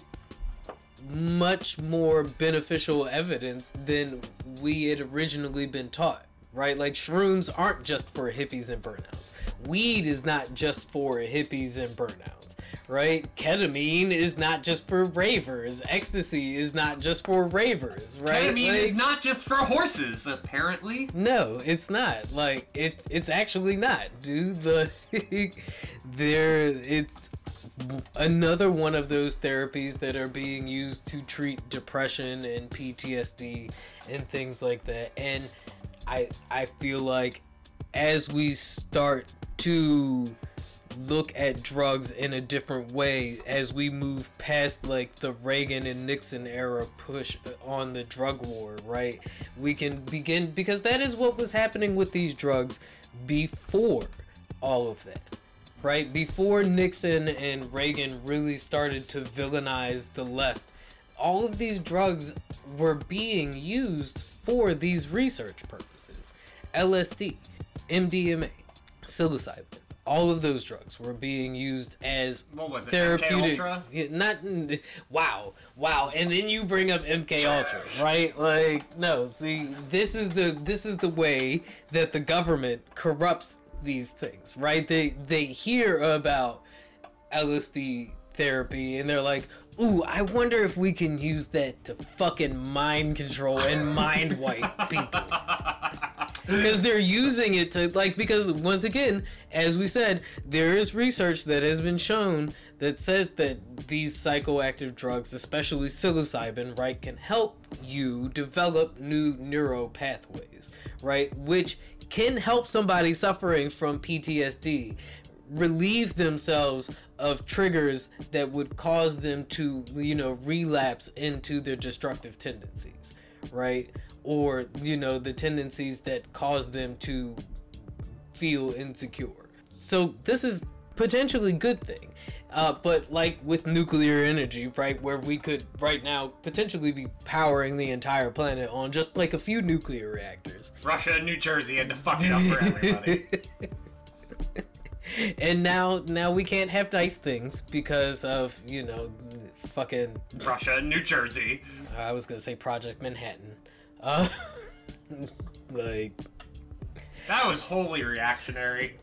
much more beneficial evidence than we had originally been taught right like shrooms aren't just for hippies and burnouts weed is not just for hippies and burnouts right ketamine is not just for ravers ecstasy is not just for ravers right Ketamine is not just for horses, apparently. no, it's not. Like it's it's actually not, dude. The there it's another one of those therapies that are being used to treat depression and PTSD and things like that. And I I feel like as we start to look at drugs in a different way as we move past like the Reagan and Nixon era push on the drug war, right? We can begin because that is what was happening with these drugs before all of that. Right? Before Nixon and Reagan really started to villainize the left, all of these drugs were being used for these research purposes. LSD, MDMA, psilocybin, all of those drugs were being used as What was it, MK therapeutic. Ultra? Yeah, not wow, wow, and then you bring up MK Ultra, right? Like no, see, this is the this is the way that the government corrupts these things, right? They they hear about LSD therapy and they're like, ooh, I wonder if we can use that to fucking mind control and mind wipe people. because they're using it to like because once again as we said there is research that has been shown that says that these psychoactive drugs especially psilocybin right can help you develop new neural pathways right which can help somebody suffering from ptsd relieve themselves of triggers that would cause them to you know relapse into their destructive tendencies right? Or you know the tendencies that cause them to feel insecure. So this is potentially good thing. Uh, but like with nuclear energy right where we could right now potentially be powering the entire planet on just like a few nuclear reactors. Russia and New Jersey had to fuck it up for everybody. and now now we can't have nice things because of you know fucking Russia New Jersey. i was gonna say project manhattan uh like That was wholly reactionary.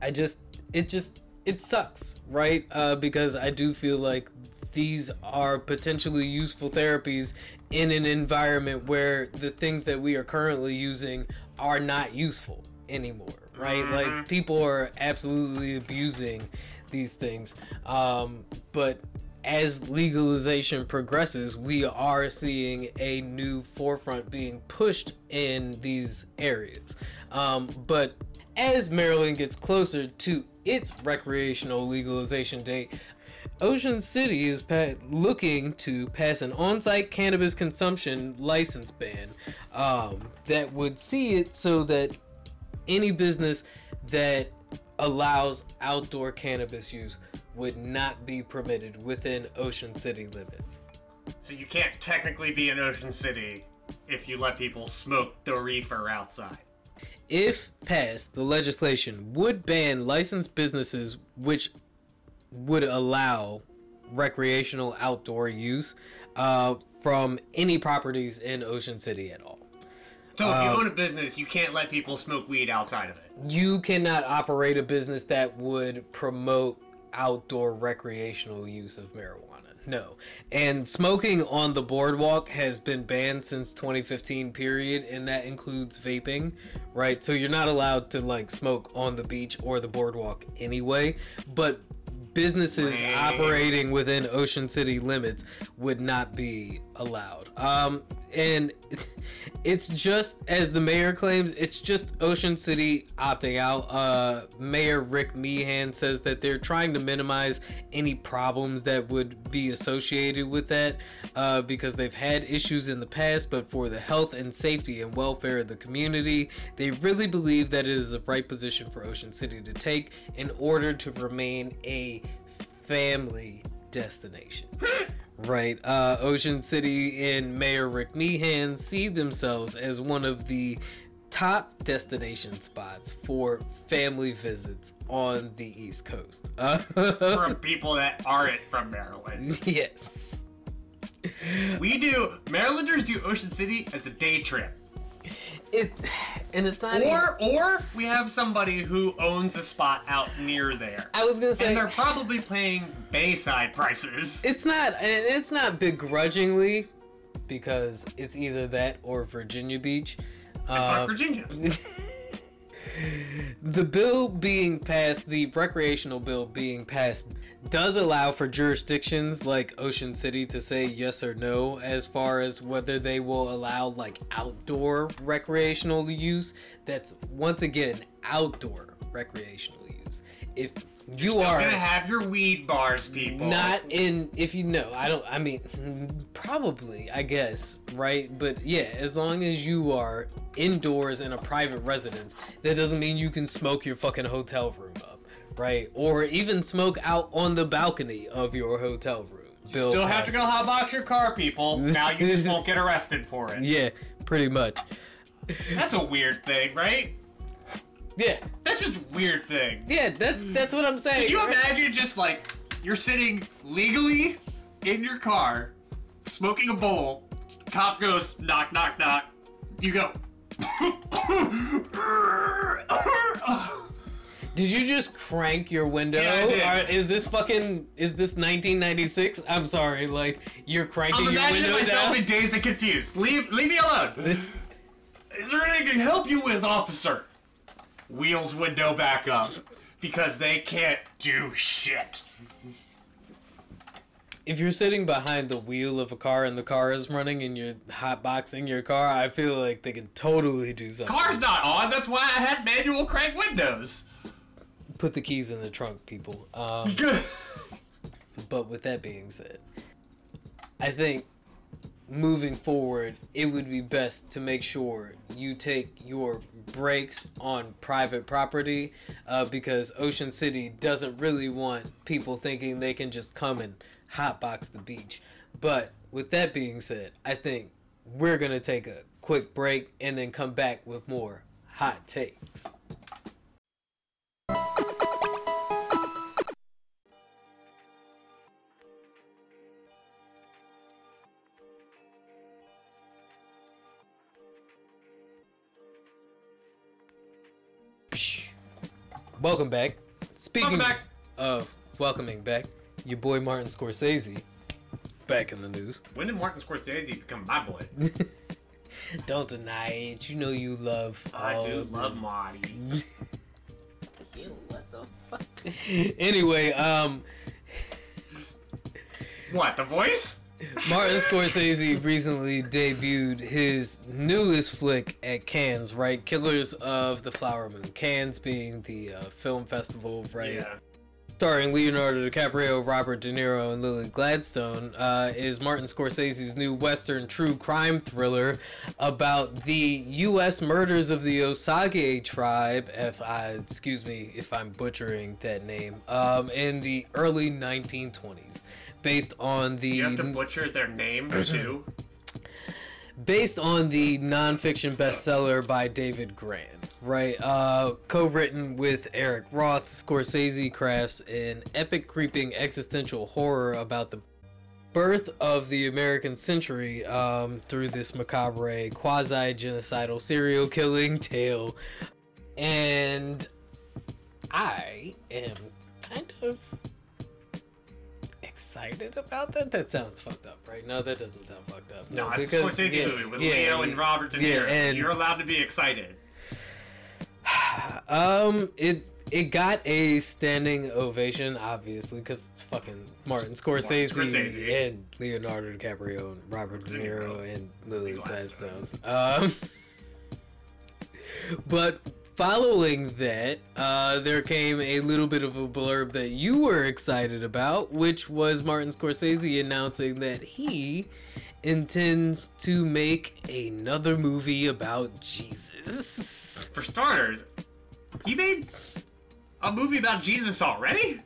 I just it just it sucks, right? Uh, because I do feel like these are potentially useful therapies in an environment where the things that we are currently using are not useful anymore, right? Like people are absolutely abusing these things. Um, but as legalization progresses, we are seeing a new forefront being pushed in these areas. Um, but as Maryland gets closer to its recreational legalization date, Ocean City is pa- looking to pass an on site cannabis consumption license ban um, that would see it so that any business that allows outdoor cannabis use would not be permitted within Ocean City limits. So you can't technically be in Ocean City if you let people smoke the reefer outside. If passed, the legislation would ban licensed businesses which would allow recreational outdoor use uh, from any properties in Ocean City at all. So if you own a business, you can't let people smoke weed outside of it. You cannot operate a business that would promote outdoor recreational use of marijuana. No. And smoking on the boardwalk has been banned since 2015 period and that includes vaping, right? So you're not allowed to like smoke on the beach or the boardwalk anyway, but businesses operating within Ocean City limits would not be allowed. Um, and it's just as the mayor claims, it's just Ocean City opting out. Uh, Mayor Rick Meehan says that they're trying to minimize any problems that would be associated with that uh, because they've had issues in the past, but for the health and safety and welfare of the community, they really believe that it is the right position for Ocean City to take in order to remain a family destination. Right. Uh, Ocean City and Mayor Rick Meehan see themselves as one of the top destination spots for family visits on the East Coast. Uh, For people that aren't from Maryland. yes. We do, Marylanders do Ocean City as a day trip. It and it's not even- Or, or we have somebody who owns a spot out near there. I was gonna say And they're probably paying Bayside prices. it's not and it's not begrudgingly because it's either that or Virginia Beach. Uh, Virginia. the bill being passed, the recreational bill being passed, does allow for jurisdictions like Ocean City to say yes or no as far as whether they will allow like outdoor recreational use. That's once again outdoor recreational use. If you Still are gonna have your weed bars, people. not in if you know i don't i mean probably i guess right but yeah as long as you are indoors in a private residence that doesn't mean you can smoke your fucking hotel room up right or even smoke out on the balcony of your hotel room Bill Still have to go passes. hotbox your car, people. Now you just won't get arrested for it. yeah pretty much That's a weird thing, right? yeah That's just a weird thing. yeah that's that's what i'm saying Can you right? imagine just like you're sitting legally in your car, smoking a bowl, cop goes knock knock knock, you go Did you just crank your window? Yeah. Or is this fucking is this 1996? I'm sorry, like you're cranking I'm your imagining window myself down. in dazed and confused. Leave leave me alone. Is there anything I can help you with, officer? Wheels window back up because they can't do shit. If you're sitting behind the wheel of a car and the car is running and you're hotboxing your car, I feel like they can totally do something. Car's not on. That's why I had manual crank windows. Put the keys in the trunk, people. Um, But with that being said, I think moving forward, it would be best to make sure you take your breaks on private property uh, because Ocean City doesn't really want people thinking they can just come and hotbox the beach. But with that being said, I think we're going to take a quick break and then come back with more hot takes. Welcome back. Speaking Welcome back. of welcoming back, your boy Martin Scorsese is back in the news. When did Martin Scorsese become my boy? Don't deny it. You know you love. I do love them. Marty. Ew, what the fuck? anyway, um, What, the voice? Martin Scorsese recently debuted his newest flick at Cannes, right? Killers of the Flower Moon. Cannes being the uh, film festival, right? Yeah. starring Leonardo DiCaprio, Robert De Niro, and Lily Gladstone, uh, is Martin Scorsese's new Western true crime thriller about the U.S. murders of the Osage tribe. If I excuse me if I'm butchering that name, um, in the early 1920s, based on the You have to butcher their name, too. based on the nonfiction bestseller by David Grann, right? Uh, co-written with Eric Roth, Scorsese crafts an epic, creeping existential horror about the birth of the American century um, through this macabre, quasi-genocidal serial killing tale, and I am kind of excited about that. That sounds fucked up, right? No, that doesn't sound fucked up. No, it's a because- Scorsese yeah, movie with yeah, Leo and Robert De yeah, Niro. and- You're allowed to be excited. Um, it it got a standing ovation, obviously, because fucking Martin Scorsese, Scorsese. and Leonardo DiCaprio and Robert De Niro and Lily. Gladstone. Um, but following that, uh, there came a little bit of a blurb that you were excited about, which was Martin Scorsese announcing that he intends to make another movie about Jesus. For starters, he made a movie about Jesus already?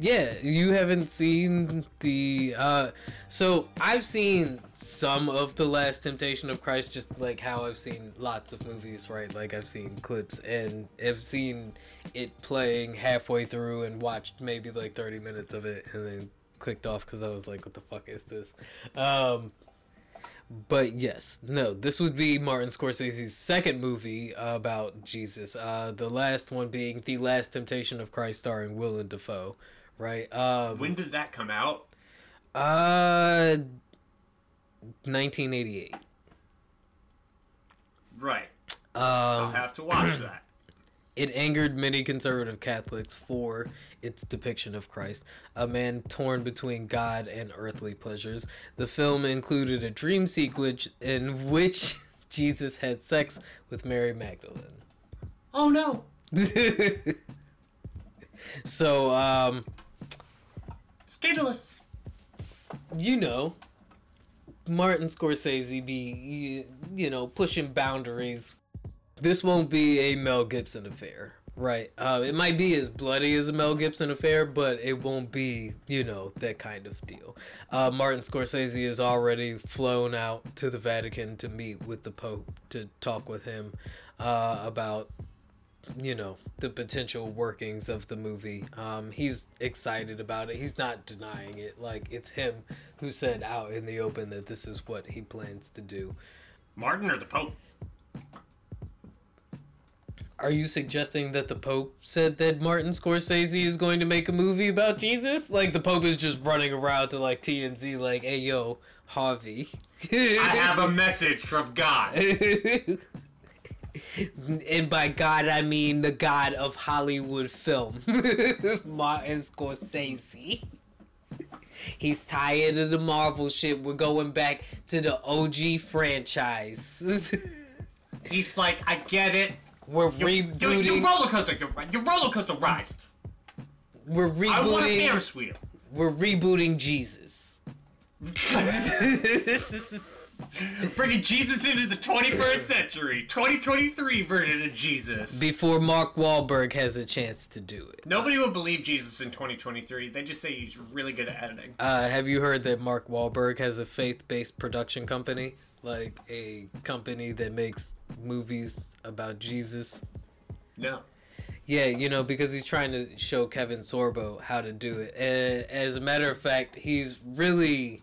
Yeah, you haven't seen the uh so I've seen some of the last temptation of Christ just like how I've seen lots of movies, right? Like I've seen clips and I've seen it playing halfway through and watched maybe like 30 minutes of it and then clicked off cuz I was like what the fuck is this? Um but yes, no, this would be Martin Scorsese's second movie about Jesus. Uh, the last one being The Last Temptation of Christ, starring Willem Dafoe, right? Um, When did that come out? uh, 1988. Right. Um, I'll have to watch that. It angered many conservative Catholics for its depiction of Christ, a man torn between God and earthly pleasures. The film included a dream sequence in which Jesus had sex with Mary Magdalene. Oh no. so, um, Scandalous. you know, Martin Scorsese be, you know, pushing boundaries. This won't be a Mel Gibson affair, right? Uh, it might be as bloody as a Mel Gibson affair, but it won't be, you know, that kind of deal. Uh, Martin Scorsese has already flown out to the Vatican to meet with the Pope to talk with him uh, about you know the potential workings of the movie. Um he's excited about it. He's not denying it. Like it's him who said out in the open that this is what he plans to do. Martin or the Pope? are you suggesting that the pope said that martin scorsese is going to make a movie about jesus? Like the pope is just running around to like tmz like hey yo harvey. I have a message from God. and by God I mean the God of Hollywood film, Martin Scorsese. He's tired of the Marvel shit. We're going back to the OG franchise. He's like, I get it. We're your, rebooting. your roller coaster, your, your roller coaster rides. we're rebooting. I want a. Ferris wheel. We're rebooting Jesus. Bringing Jesus into the 21st century, 2023 version of Jesus. Before Mark Wahlberg has a chance to do it. Nobody would believe Jesus in 2023. They just say he's really good at editing. Uh, have you heard that Mark Wahlberg has a faith-based production company, like a company that makes movies about Jesus? No. Yeah, you know, because he's trying to show Kevin Sorbo how to do it. And as a matter of fact, he's really,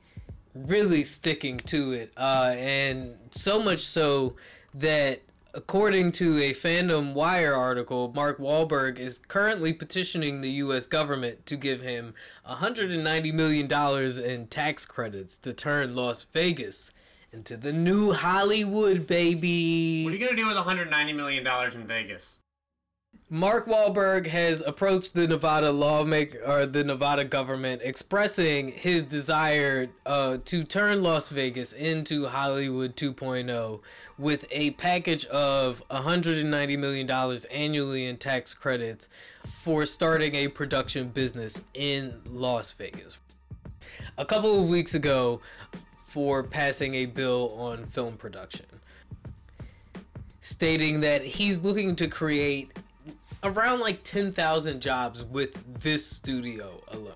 really sticking to it. Uh, and so much so that, according to a Fandom Wire article, Mark Wahlberg is currently petitioning the U.S. government to give him $190 million in tax credits to turn Las Vegas into the new Hollywood, baby. What are you gonna do with 190 million dollars in Vegas? Mark Wahlberg has approached the Nevada lawmaker or the Nevada government expressing his desire uh, to turn Las Vegas into Hollywood 2.0 with a package of 190 million dollars annually in tax credits for starting a production business in Las Vegas. A couple of weeks ago for passing a bill on film production stating that he's looking to create around like 10,000 jobs with this studio alone,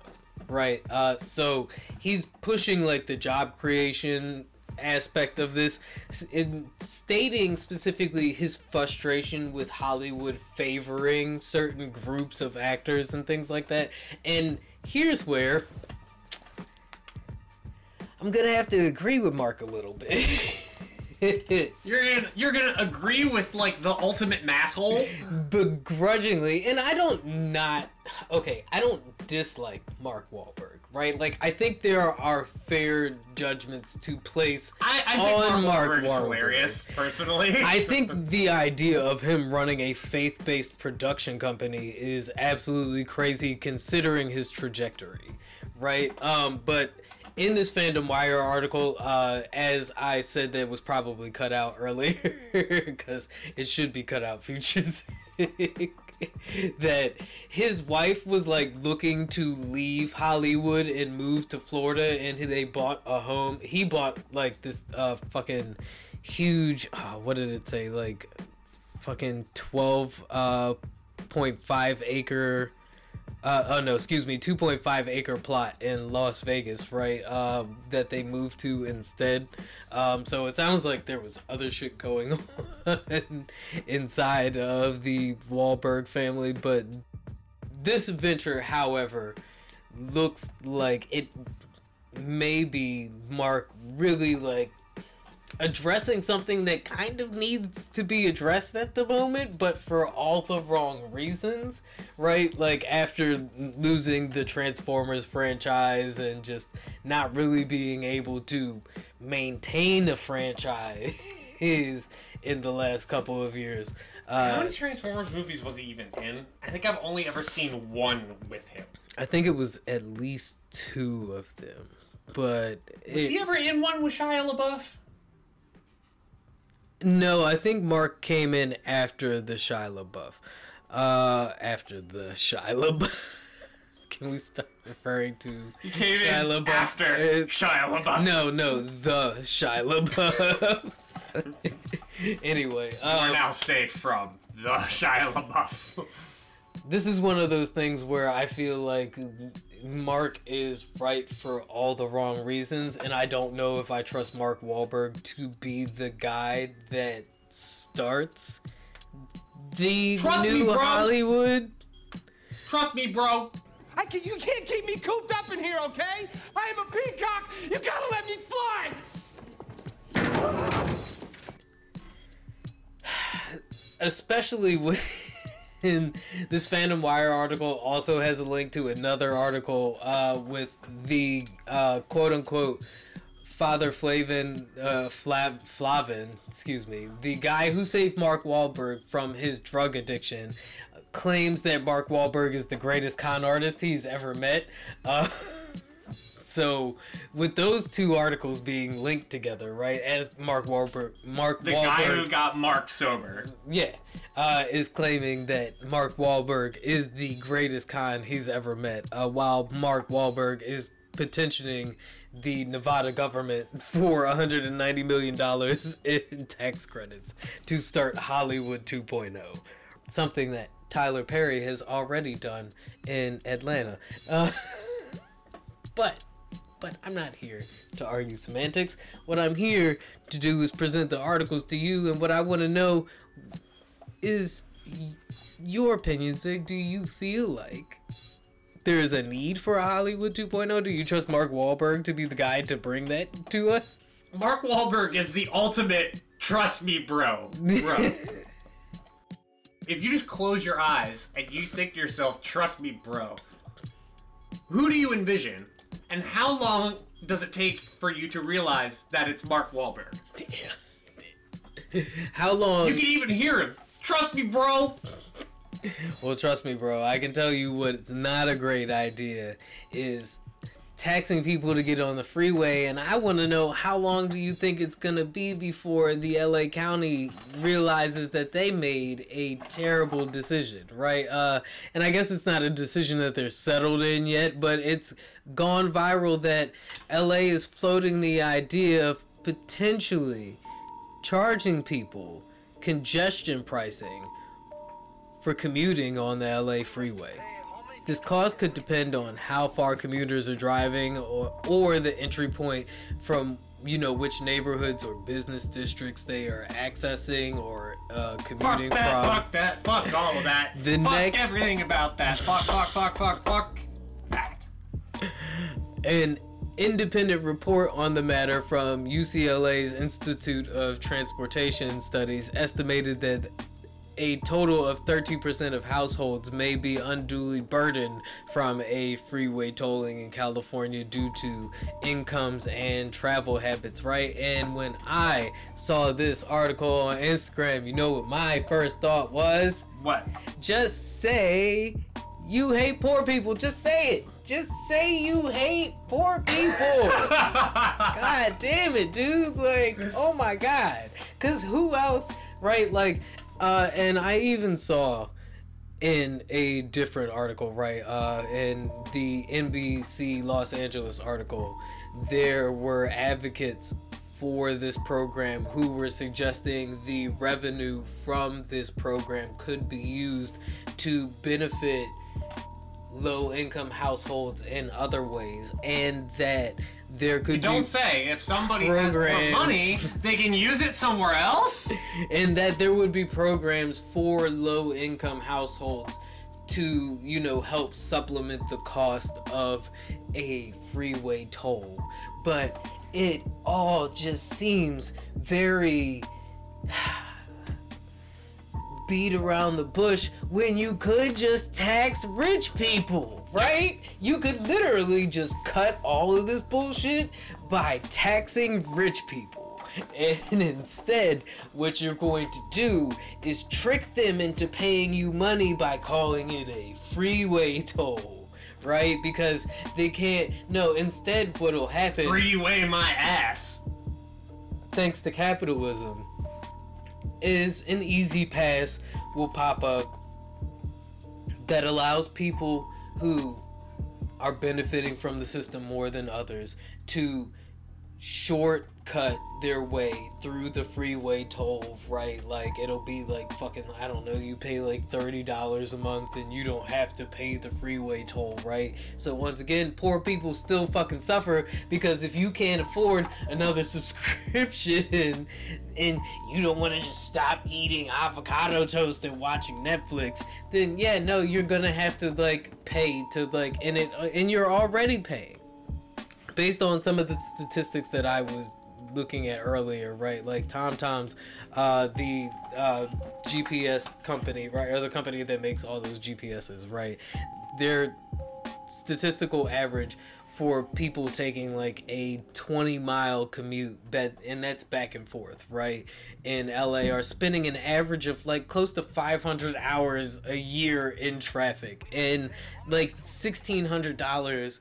right? Uh, so he's pushing like the job creation aspect of this, in stating specifically his frustration with Hollywood favoring certain groups of actors and things like that. And here's where I'm gonna have to agree with Mark a little bit. You're gonna you're gonna agree with like the ultimate masshole? begrudgingly, and I don't not okay. I don't dislike Mark Wahlberg, right? Like I think there are fair judgments to place I, I think on Mark Mark Wahlberg. hilarious, personally. I think the idea of him running a faith-based production company is absolutely crazy considering his trajectory, right? Um, but in this Fandom Wire article, uh, as I said, that was probably cut out earlier because it should be cut out. Futures that his wife was like looking to leave Hollywood and move to Florida, and they bought a home. He bought like this uh fucking huge. Uh, what did it say? Like fucking twelve uh acre. Uh, oh no, excuse me, 2.5 acre plot in Las Vegas, right? Um, that they moved to instead. Um, so it sounds like there was other shit going on inside of the Wahlberg family, but this venture, however, looks like it may be Mark really like addressing something that kind of needs to be addressed at the moment, but for all the wrong reasons, right? Like after losing the Transformers franchise and just not really being able to maintain a franchise in the last couple of years. How Uh, many Transformers movies was he even in? I think I've only ever seen one with him. I think it was at least two of them, but Was it- he ever in one with Shia LaBeouf? No, I think Mark came in after the Shia LaBeouf. Uh, after the Shia LaBeouf. Can we start referring to He came Shia in LaBeouf? after Uh, Shia LaBeouf. No, no, the Shia LaBeouf. anyway, We're um, now safe from the Shia LaBeouf. this is one of those things where I feel like Mark is right for all the wrong reasons, and I don't know if I trust Mark Wahlberg to be the guy that starts the Trust me, new bro. Hollywood. Trust me, bro. I can, you can't keep me cooped up in here, okay? I am a peacock. You gotta let me fly. especially when this Fandom Wire article also has a link to another article uh, with the uh, quote unquote Father Flavin, uh, Flav, Flavin, excuse me, the guy who saved Mark Wahlberg from his drug addiction, claims that Mark Wahlberg is the greatest con artist he's ever met. Uh, so, with those two articles being linked together, right, as Mark Wahlberg, Mark The Wahlberg, guy who got Mark sober. yeah, uh, is claiming that Mark Wahlberg is the greatest con he's ever met, uh, while Mark Wahlberg is petitioning the Nevada government for 190 million dollars in tax credits to start Hollywood 2.0, something that Tyler Perry has already done in Atlanta. Uh, but but I'm not here to argue semantics. What I'm here to do is present the articles to you, and what I want to know is your opinion, Zig. Do you feel like there is a need for a Hollywood 2.0? Do you trust Mark Wahlberg to be the guy to bring that to us? Mark Wahlberg is the ultimate trust me, bro. Bro. if you just close your eyes and you think to yourself, trust me, bro, who do you envision? And how long does it take for you to realize that it's Mark Wahlberg? How long? You can even hear him. Trust me, bro. Well, trust me, bro. I can tell you what's not a great idea is taxing people to get on the freeway. And I want to know how long do you think it's going to be before the LA County realizes that they made a terrible decision, right? Uh, and I guess it's not a decision that they're settled in yet, but it's gone viral that LA is floating the idea of potentially charging people congestion pricing for commuting on the LA freeway. This cost could depend on how far commuters are driving or, or the entry point from you know which neighborhoods or business districts they are accessing or uh, Fuck commuting that, from. fuck that, fuck all of that. The fuck next- everything about that. Fuck, fuck, fuck, fuck, fuck that. An independent report on the matter from UCLA's Institute of Transportation Studies estimated that a total of 13% of households may be unduly burdened from a freeway tolling in California due to incomes and travel habits, right? And when I saw this article on Instagram, you know what my first thought was? What? Just say you hate poor people. Just say it. Just say you hate poor people. god damn it, dude. Like, oh my god. Cause who else, right? Like, uh, and I even saw in a different article, right? Uh, in the NBC Los Angeles article, there were advocates for this program who were suggesting the revenue from this program could be used to benefit low income households in other ways and that there could Don't be say if somebody has more money, they can use it somewhere else. and that there would be programs for low income households to you know help supplement the cost of a freeway toll but it all just seems very beat around the bush when you could just tax rich people, right? You could literally just cut all of this bullshit by taxing rich people. And instead, what you're going to do is trick them into paying you money by calling it a freeway toll, right? Because they can't. No, instead, what'll happen Freeway my ass. thanks to capitalism, is an easy pass will pop up that allows people who are benefiting from the system more than others to shortcut their way through the freeway toll, right? Like it'll be like fucking I don't know, you pay like thirty dollars a month and you don't have to pay the freeway toll, right? So once again, poor people still fucking suffer because if you can't afford another subscription and you don't want to just stop eating avocado toast and watching Netflix, then yeah, no, you're gonna have to like pay to like and it and you're already paying based on some of the statistics that I was looking at earlier, right? Like TomTom's, uh, the uh, GPS company, right, or the company that makes all those GPSs, right? Their statistical average for people taking like a 20 mile commute bet and that's back and forth right in la are spending an average of like close to 500 hours a year in traffic and like $1600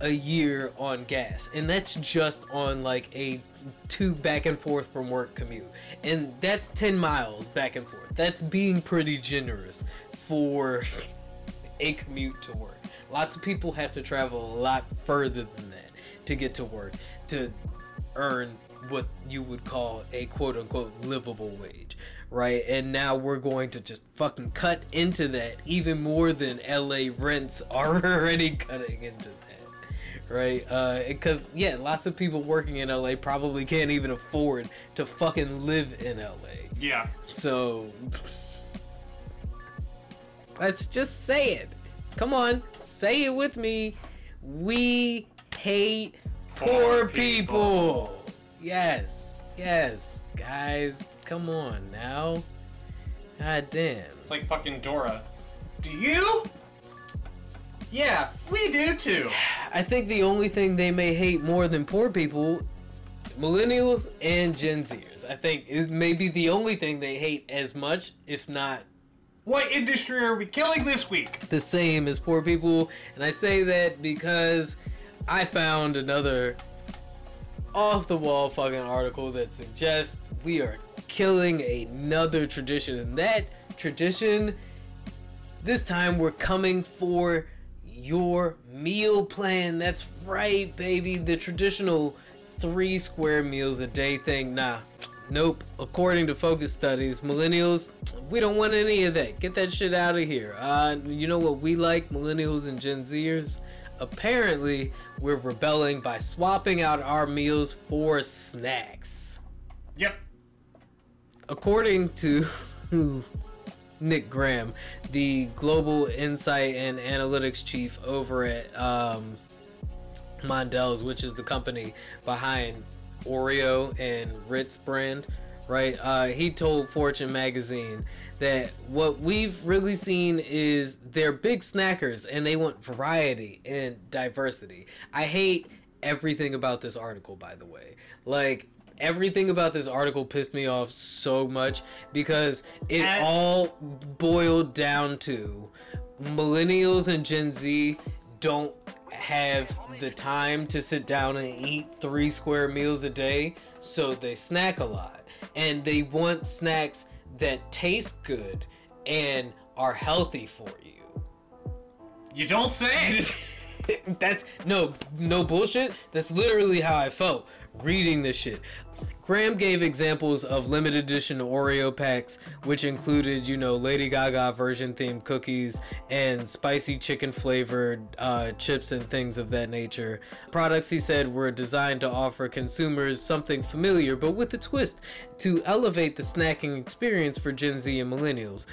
a year on gas and that's just on like a two back and forth from work commute. And that's 10 miles back and forth. That's being pretty generous for a commute to work. Lots of people have to travel a lot further than that to get to work to earn what you would call a quote unquote livable wage right? And now we're going to just fucking cut into that even more than la rents are already cutting into right? Uh, because yeah, lots of people working in LA probably can't even afford to fucking live in LA. Yeah. So let's just say it. Come on, say it with me. We hate poor, Poor people. people. Yes, yes, guys, come on now. God damn. It's like fucking Dora. Do you? Yeah, we do too. I think the only thing they may hate more than poor people, millennials and Gen Zers. I think is maybe the only thing they hate as much, if not What industry are we killing this week? the same as poor people. And I say that because I found another off the wall fucking article that suggests we are killing another tradition. And that tradition, this time we're coming for your meal plan. That's right, baby. The traditional three square meals a day thing. Nah. Nope. According to focus studies, millennials, we don't want any of that. Get that shit out of here. Uh, you know what we like, millennials and Gen Zers? Apparently, we're rebelling by swapping out our meals for snacks. Yep. According to Nick Graham, the global insight and analytics chief over at um, Mondelez, which is the company behind Oreo and Ritz brand, right? Uh, he told Fortune magazine that what we've really seen is they're big snackers and they want variety and diversity. I hate everything about this article, by the way. Like, everything about this article pissed me off so much because it And- all boiled down to millennials and Gen Z don't have the time to sit down and eat three square meals a day, so they snack a lot. And they want snacks that taste good and are healthy for you. You don't say. That's no no bullshit. That's literally how I felt reading this shit. Graham gave examples of limited edition Oreo packs, which included, you know, Lady Gaga version themed cookies and spicy chicken flavored uh, chips and things of that nature. Products, he said, were designed to offer consumers something familiar, but with a twist to elevate the snacking experience for Gen Z and millennials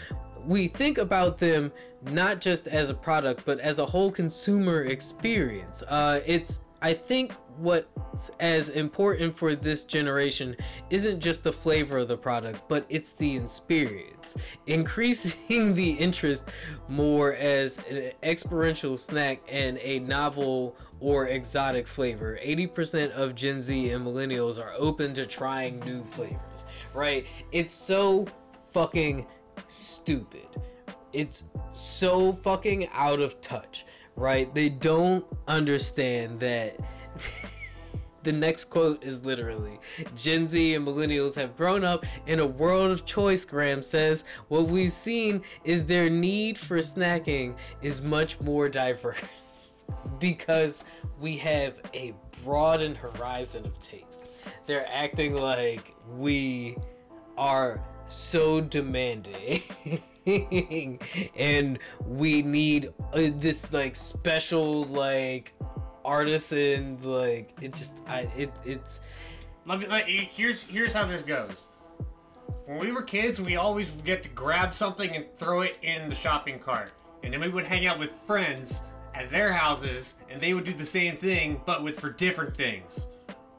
we think about them not just as a product but as a whole consumer experience uh, it's i think what's as important for this generation isn't just the flavor of the product but it's the experience increasing the interest more as an experiential snack and a novel or exotic flavor 80% of gen z and millennials are open to trying new flavors right it's so fucking stupid. It's so fucking out of touch, right? They don't understand that. the next quote is literally Gen Z and millennials have grown up in a world of choice, Graham says. What we've seen is their need for snacking is much more diverse because we have a broadened horizon of taste. They're acting like we are so demanding and we need uh, this like special like artisan like it just i it it's Let me, let, here's here's how this goes. When we were kids, we always would get to grab something and throw it in the shopping cart, and then we would hang out with friends at their houses, and they would do the same thing, but with for different things.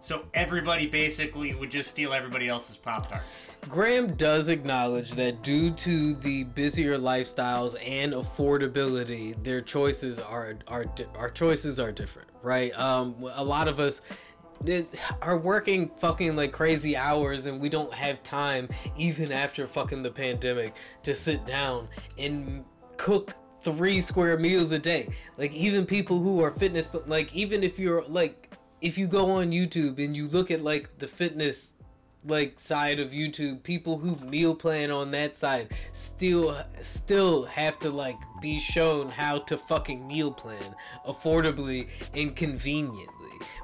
So everybody basically would just steal everybody else's Pop Tarts. Graham does acknowledge that due to the busier lifestyles and affordability, their choices are are our choices are different, right? Um, a lot of us are working fucking like crazy hours and we don't have time even after fucking the pandemic to sit down and cook three square meals a day like even people who are fitness but like even if you're like if you go on youtube and you look at like the fitness like side of YouTube, people who meal plan on that side still still have to like be shown how to fucking meal plan affordably and conveniently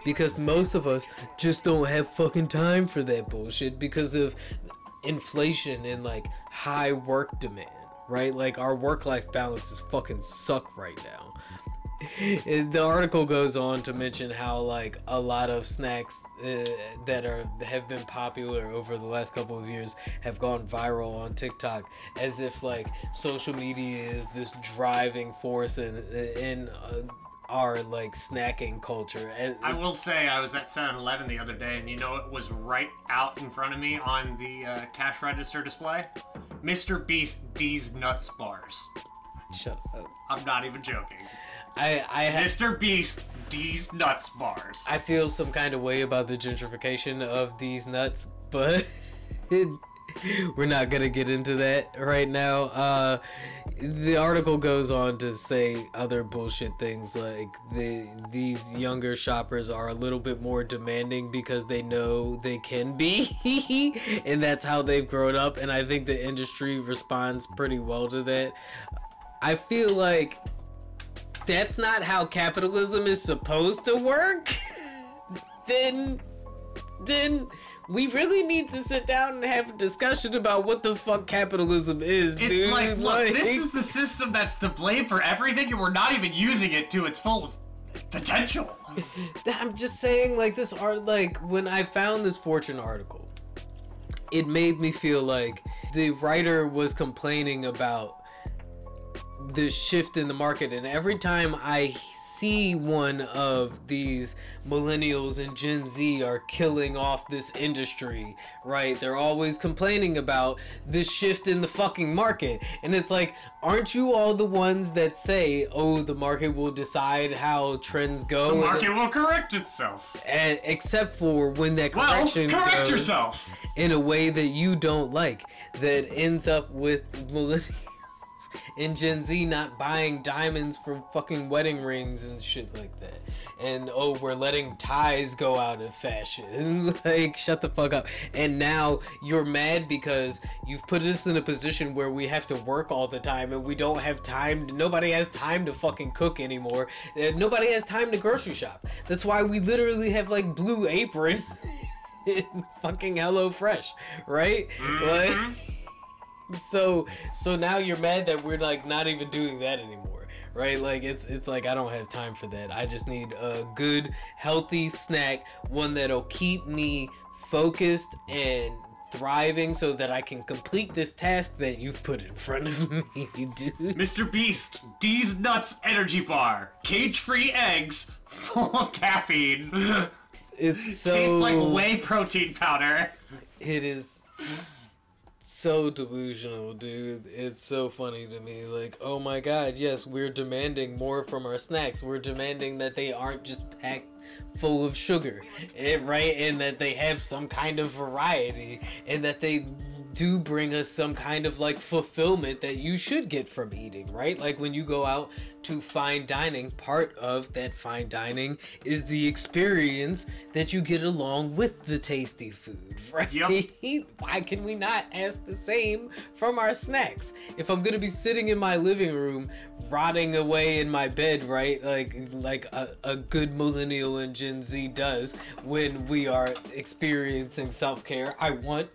because most of us just don't have fucking time for that bullshit because of inflation and like high work demand, right? Like our work life balance is fucking suck right now. The article goes on to mention how like a lot of snacks uh, that are have been popular over the last couple of years have gone viral on TikTok as if like social media is this driving force in in uh, our like snacking culture and I will say I was at 7-Eleven the other day, and you know it was right out in front of me on the uh, cash register display. Mr. Beast Deez Nuts bars. shut up I'm not even joking. I I ha- Mr. Beast these Nuts bars. I feel some kind of way about the gentrification of these nuts, but we're not gonna get into that right now. Uh, the article goes on to say other bullshit things like the these younger shoppers are a little bit more demanding because they know they can be, and that's how they've grown up. And I think the industry responds pretty well to that. I feel like that's not how capitalism is supposed to work, then then we really need to sit down and have a discussion about what the fuck capitalism is, It's dude. like, look, this is the system that's to blame for everything, and we're not even using it to its full potential. I'm just saying, like this art, like when I found this Fortune article, it made me feel like the writer was complaining about the shift in the market and every time i see one of these millennials and gen z are killing off this industry right they're always complaining about this shift in the fucking market and it's like aren't you all the ones that say oh the market will decide how trends go The market will correct itself. and except for when that Well, correction correct goes yourself. in a way that you don't like that ends up with millennials and Gen Z not buying diamonds for fucking wedding rings and shit like that. And oh, we're letting ties go out of fashion. like, shut the fuck up. And now you're mad because you've put us in a position where we have to work all the time and we don't have time. Nobody has time to fucking cook anymore. Uh, Nobody has time to grocery shop. That's why we literally have like Blue Apron. fucking Hello Fresh, right? Like, so so now you're mad that we're like not even doing that anymore right like it's it's like i don't have time for that i just need a good healthy snack one that'll keep me focused and thriving so that i can complete this task that you've put in front of me dude Mr. Beast Deez Nuts Energy Bar. Cage free eggs full of caffeine. it's so Tastes like whey protein powder. it is so delusional, dude. It's so funny to me. Like, oh my god, yes, we're demanding more from our snacks. We're demanding that they aren't just packed full of sugar, and, right? And that they have some kind of variety, and that they do bring us some kind of like fulfillment that you should get from eating, right? Like when you go out to fine dining, part of that fine dining is the experience that you get along with the tasty food, right? Yep. Why can we not ask the same from our snacks? If I'm gonna be sitting in my living room, rotting away in my bed, right? Like like a, a good millennial and Gen Z does when we are experiencing self-care, I want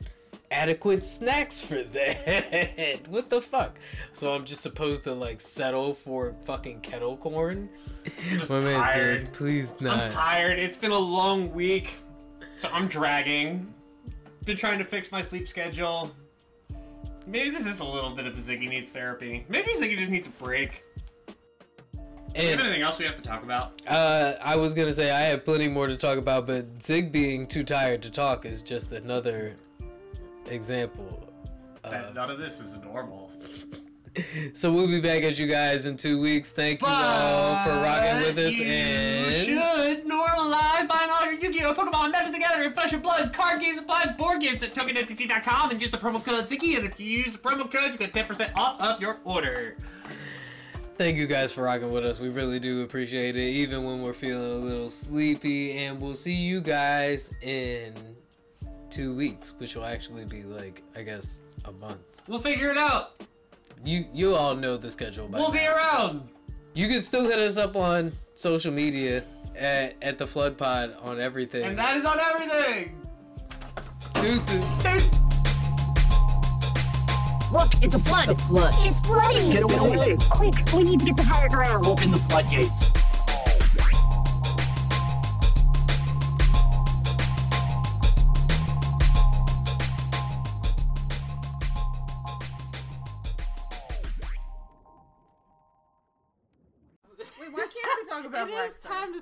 adequate snacks for that. what the fuck? So I'm just supposed to like settle for fucking kettle corn? just My man tired. said, please not. I'm tired. It's been a long week, so I'm dragging. Been trying to fix my sleep schedule. Maybe this is a little bit of a Ziggy needs therapy. Maybe Ziggy just needs a break. Do we have And anything else we have to talk about? uh, I was gonna say I have plenty more to talk about, but Zig being too tired to talk is just another example. That none of this is normal. So we'll be back at you guys in two weeks. Thank you all for rocking with us you and should normalize buying all your Yu-Gi-Oh! Pokemon Magic: The Gathering Flesh and Blood card games and five board games at TokenMTG.com and use the promo code Ziggy. And if you use the promo code, you get 10% off of your order. Thank you guys for rocking with us. We really do appreciate it, even when we're feeling a little sleepy. And we'll see you guys in two weeks, which will actually be like, I guess, a month. We'll figure it out. You you all know the schedule by We'll be around. You can still hit us up on social media at, at the Flood Pod on everything. And that is on everything. Deuces. Look, it's a flood. It's a flood. It's flooding. Get away. Quick, we need to get to higher ground. Open the floodgates. It is time to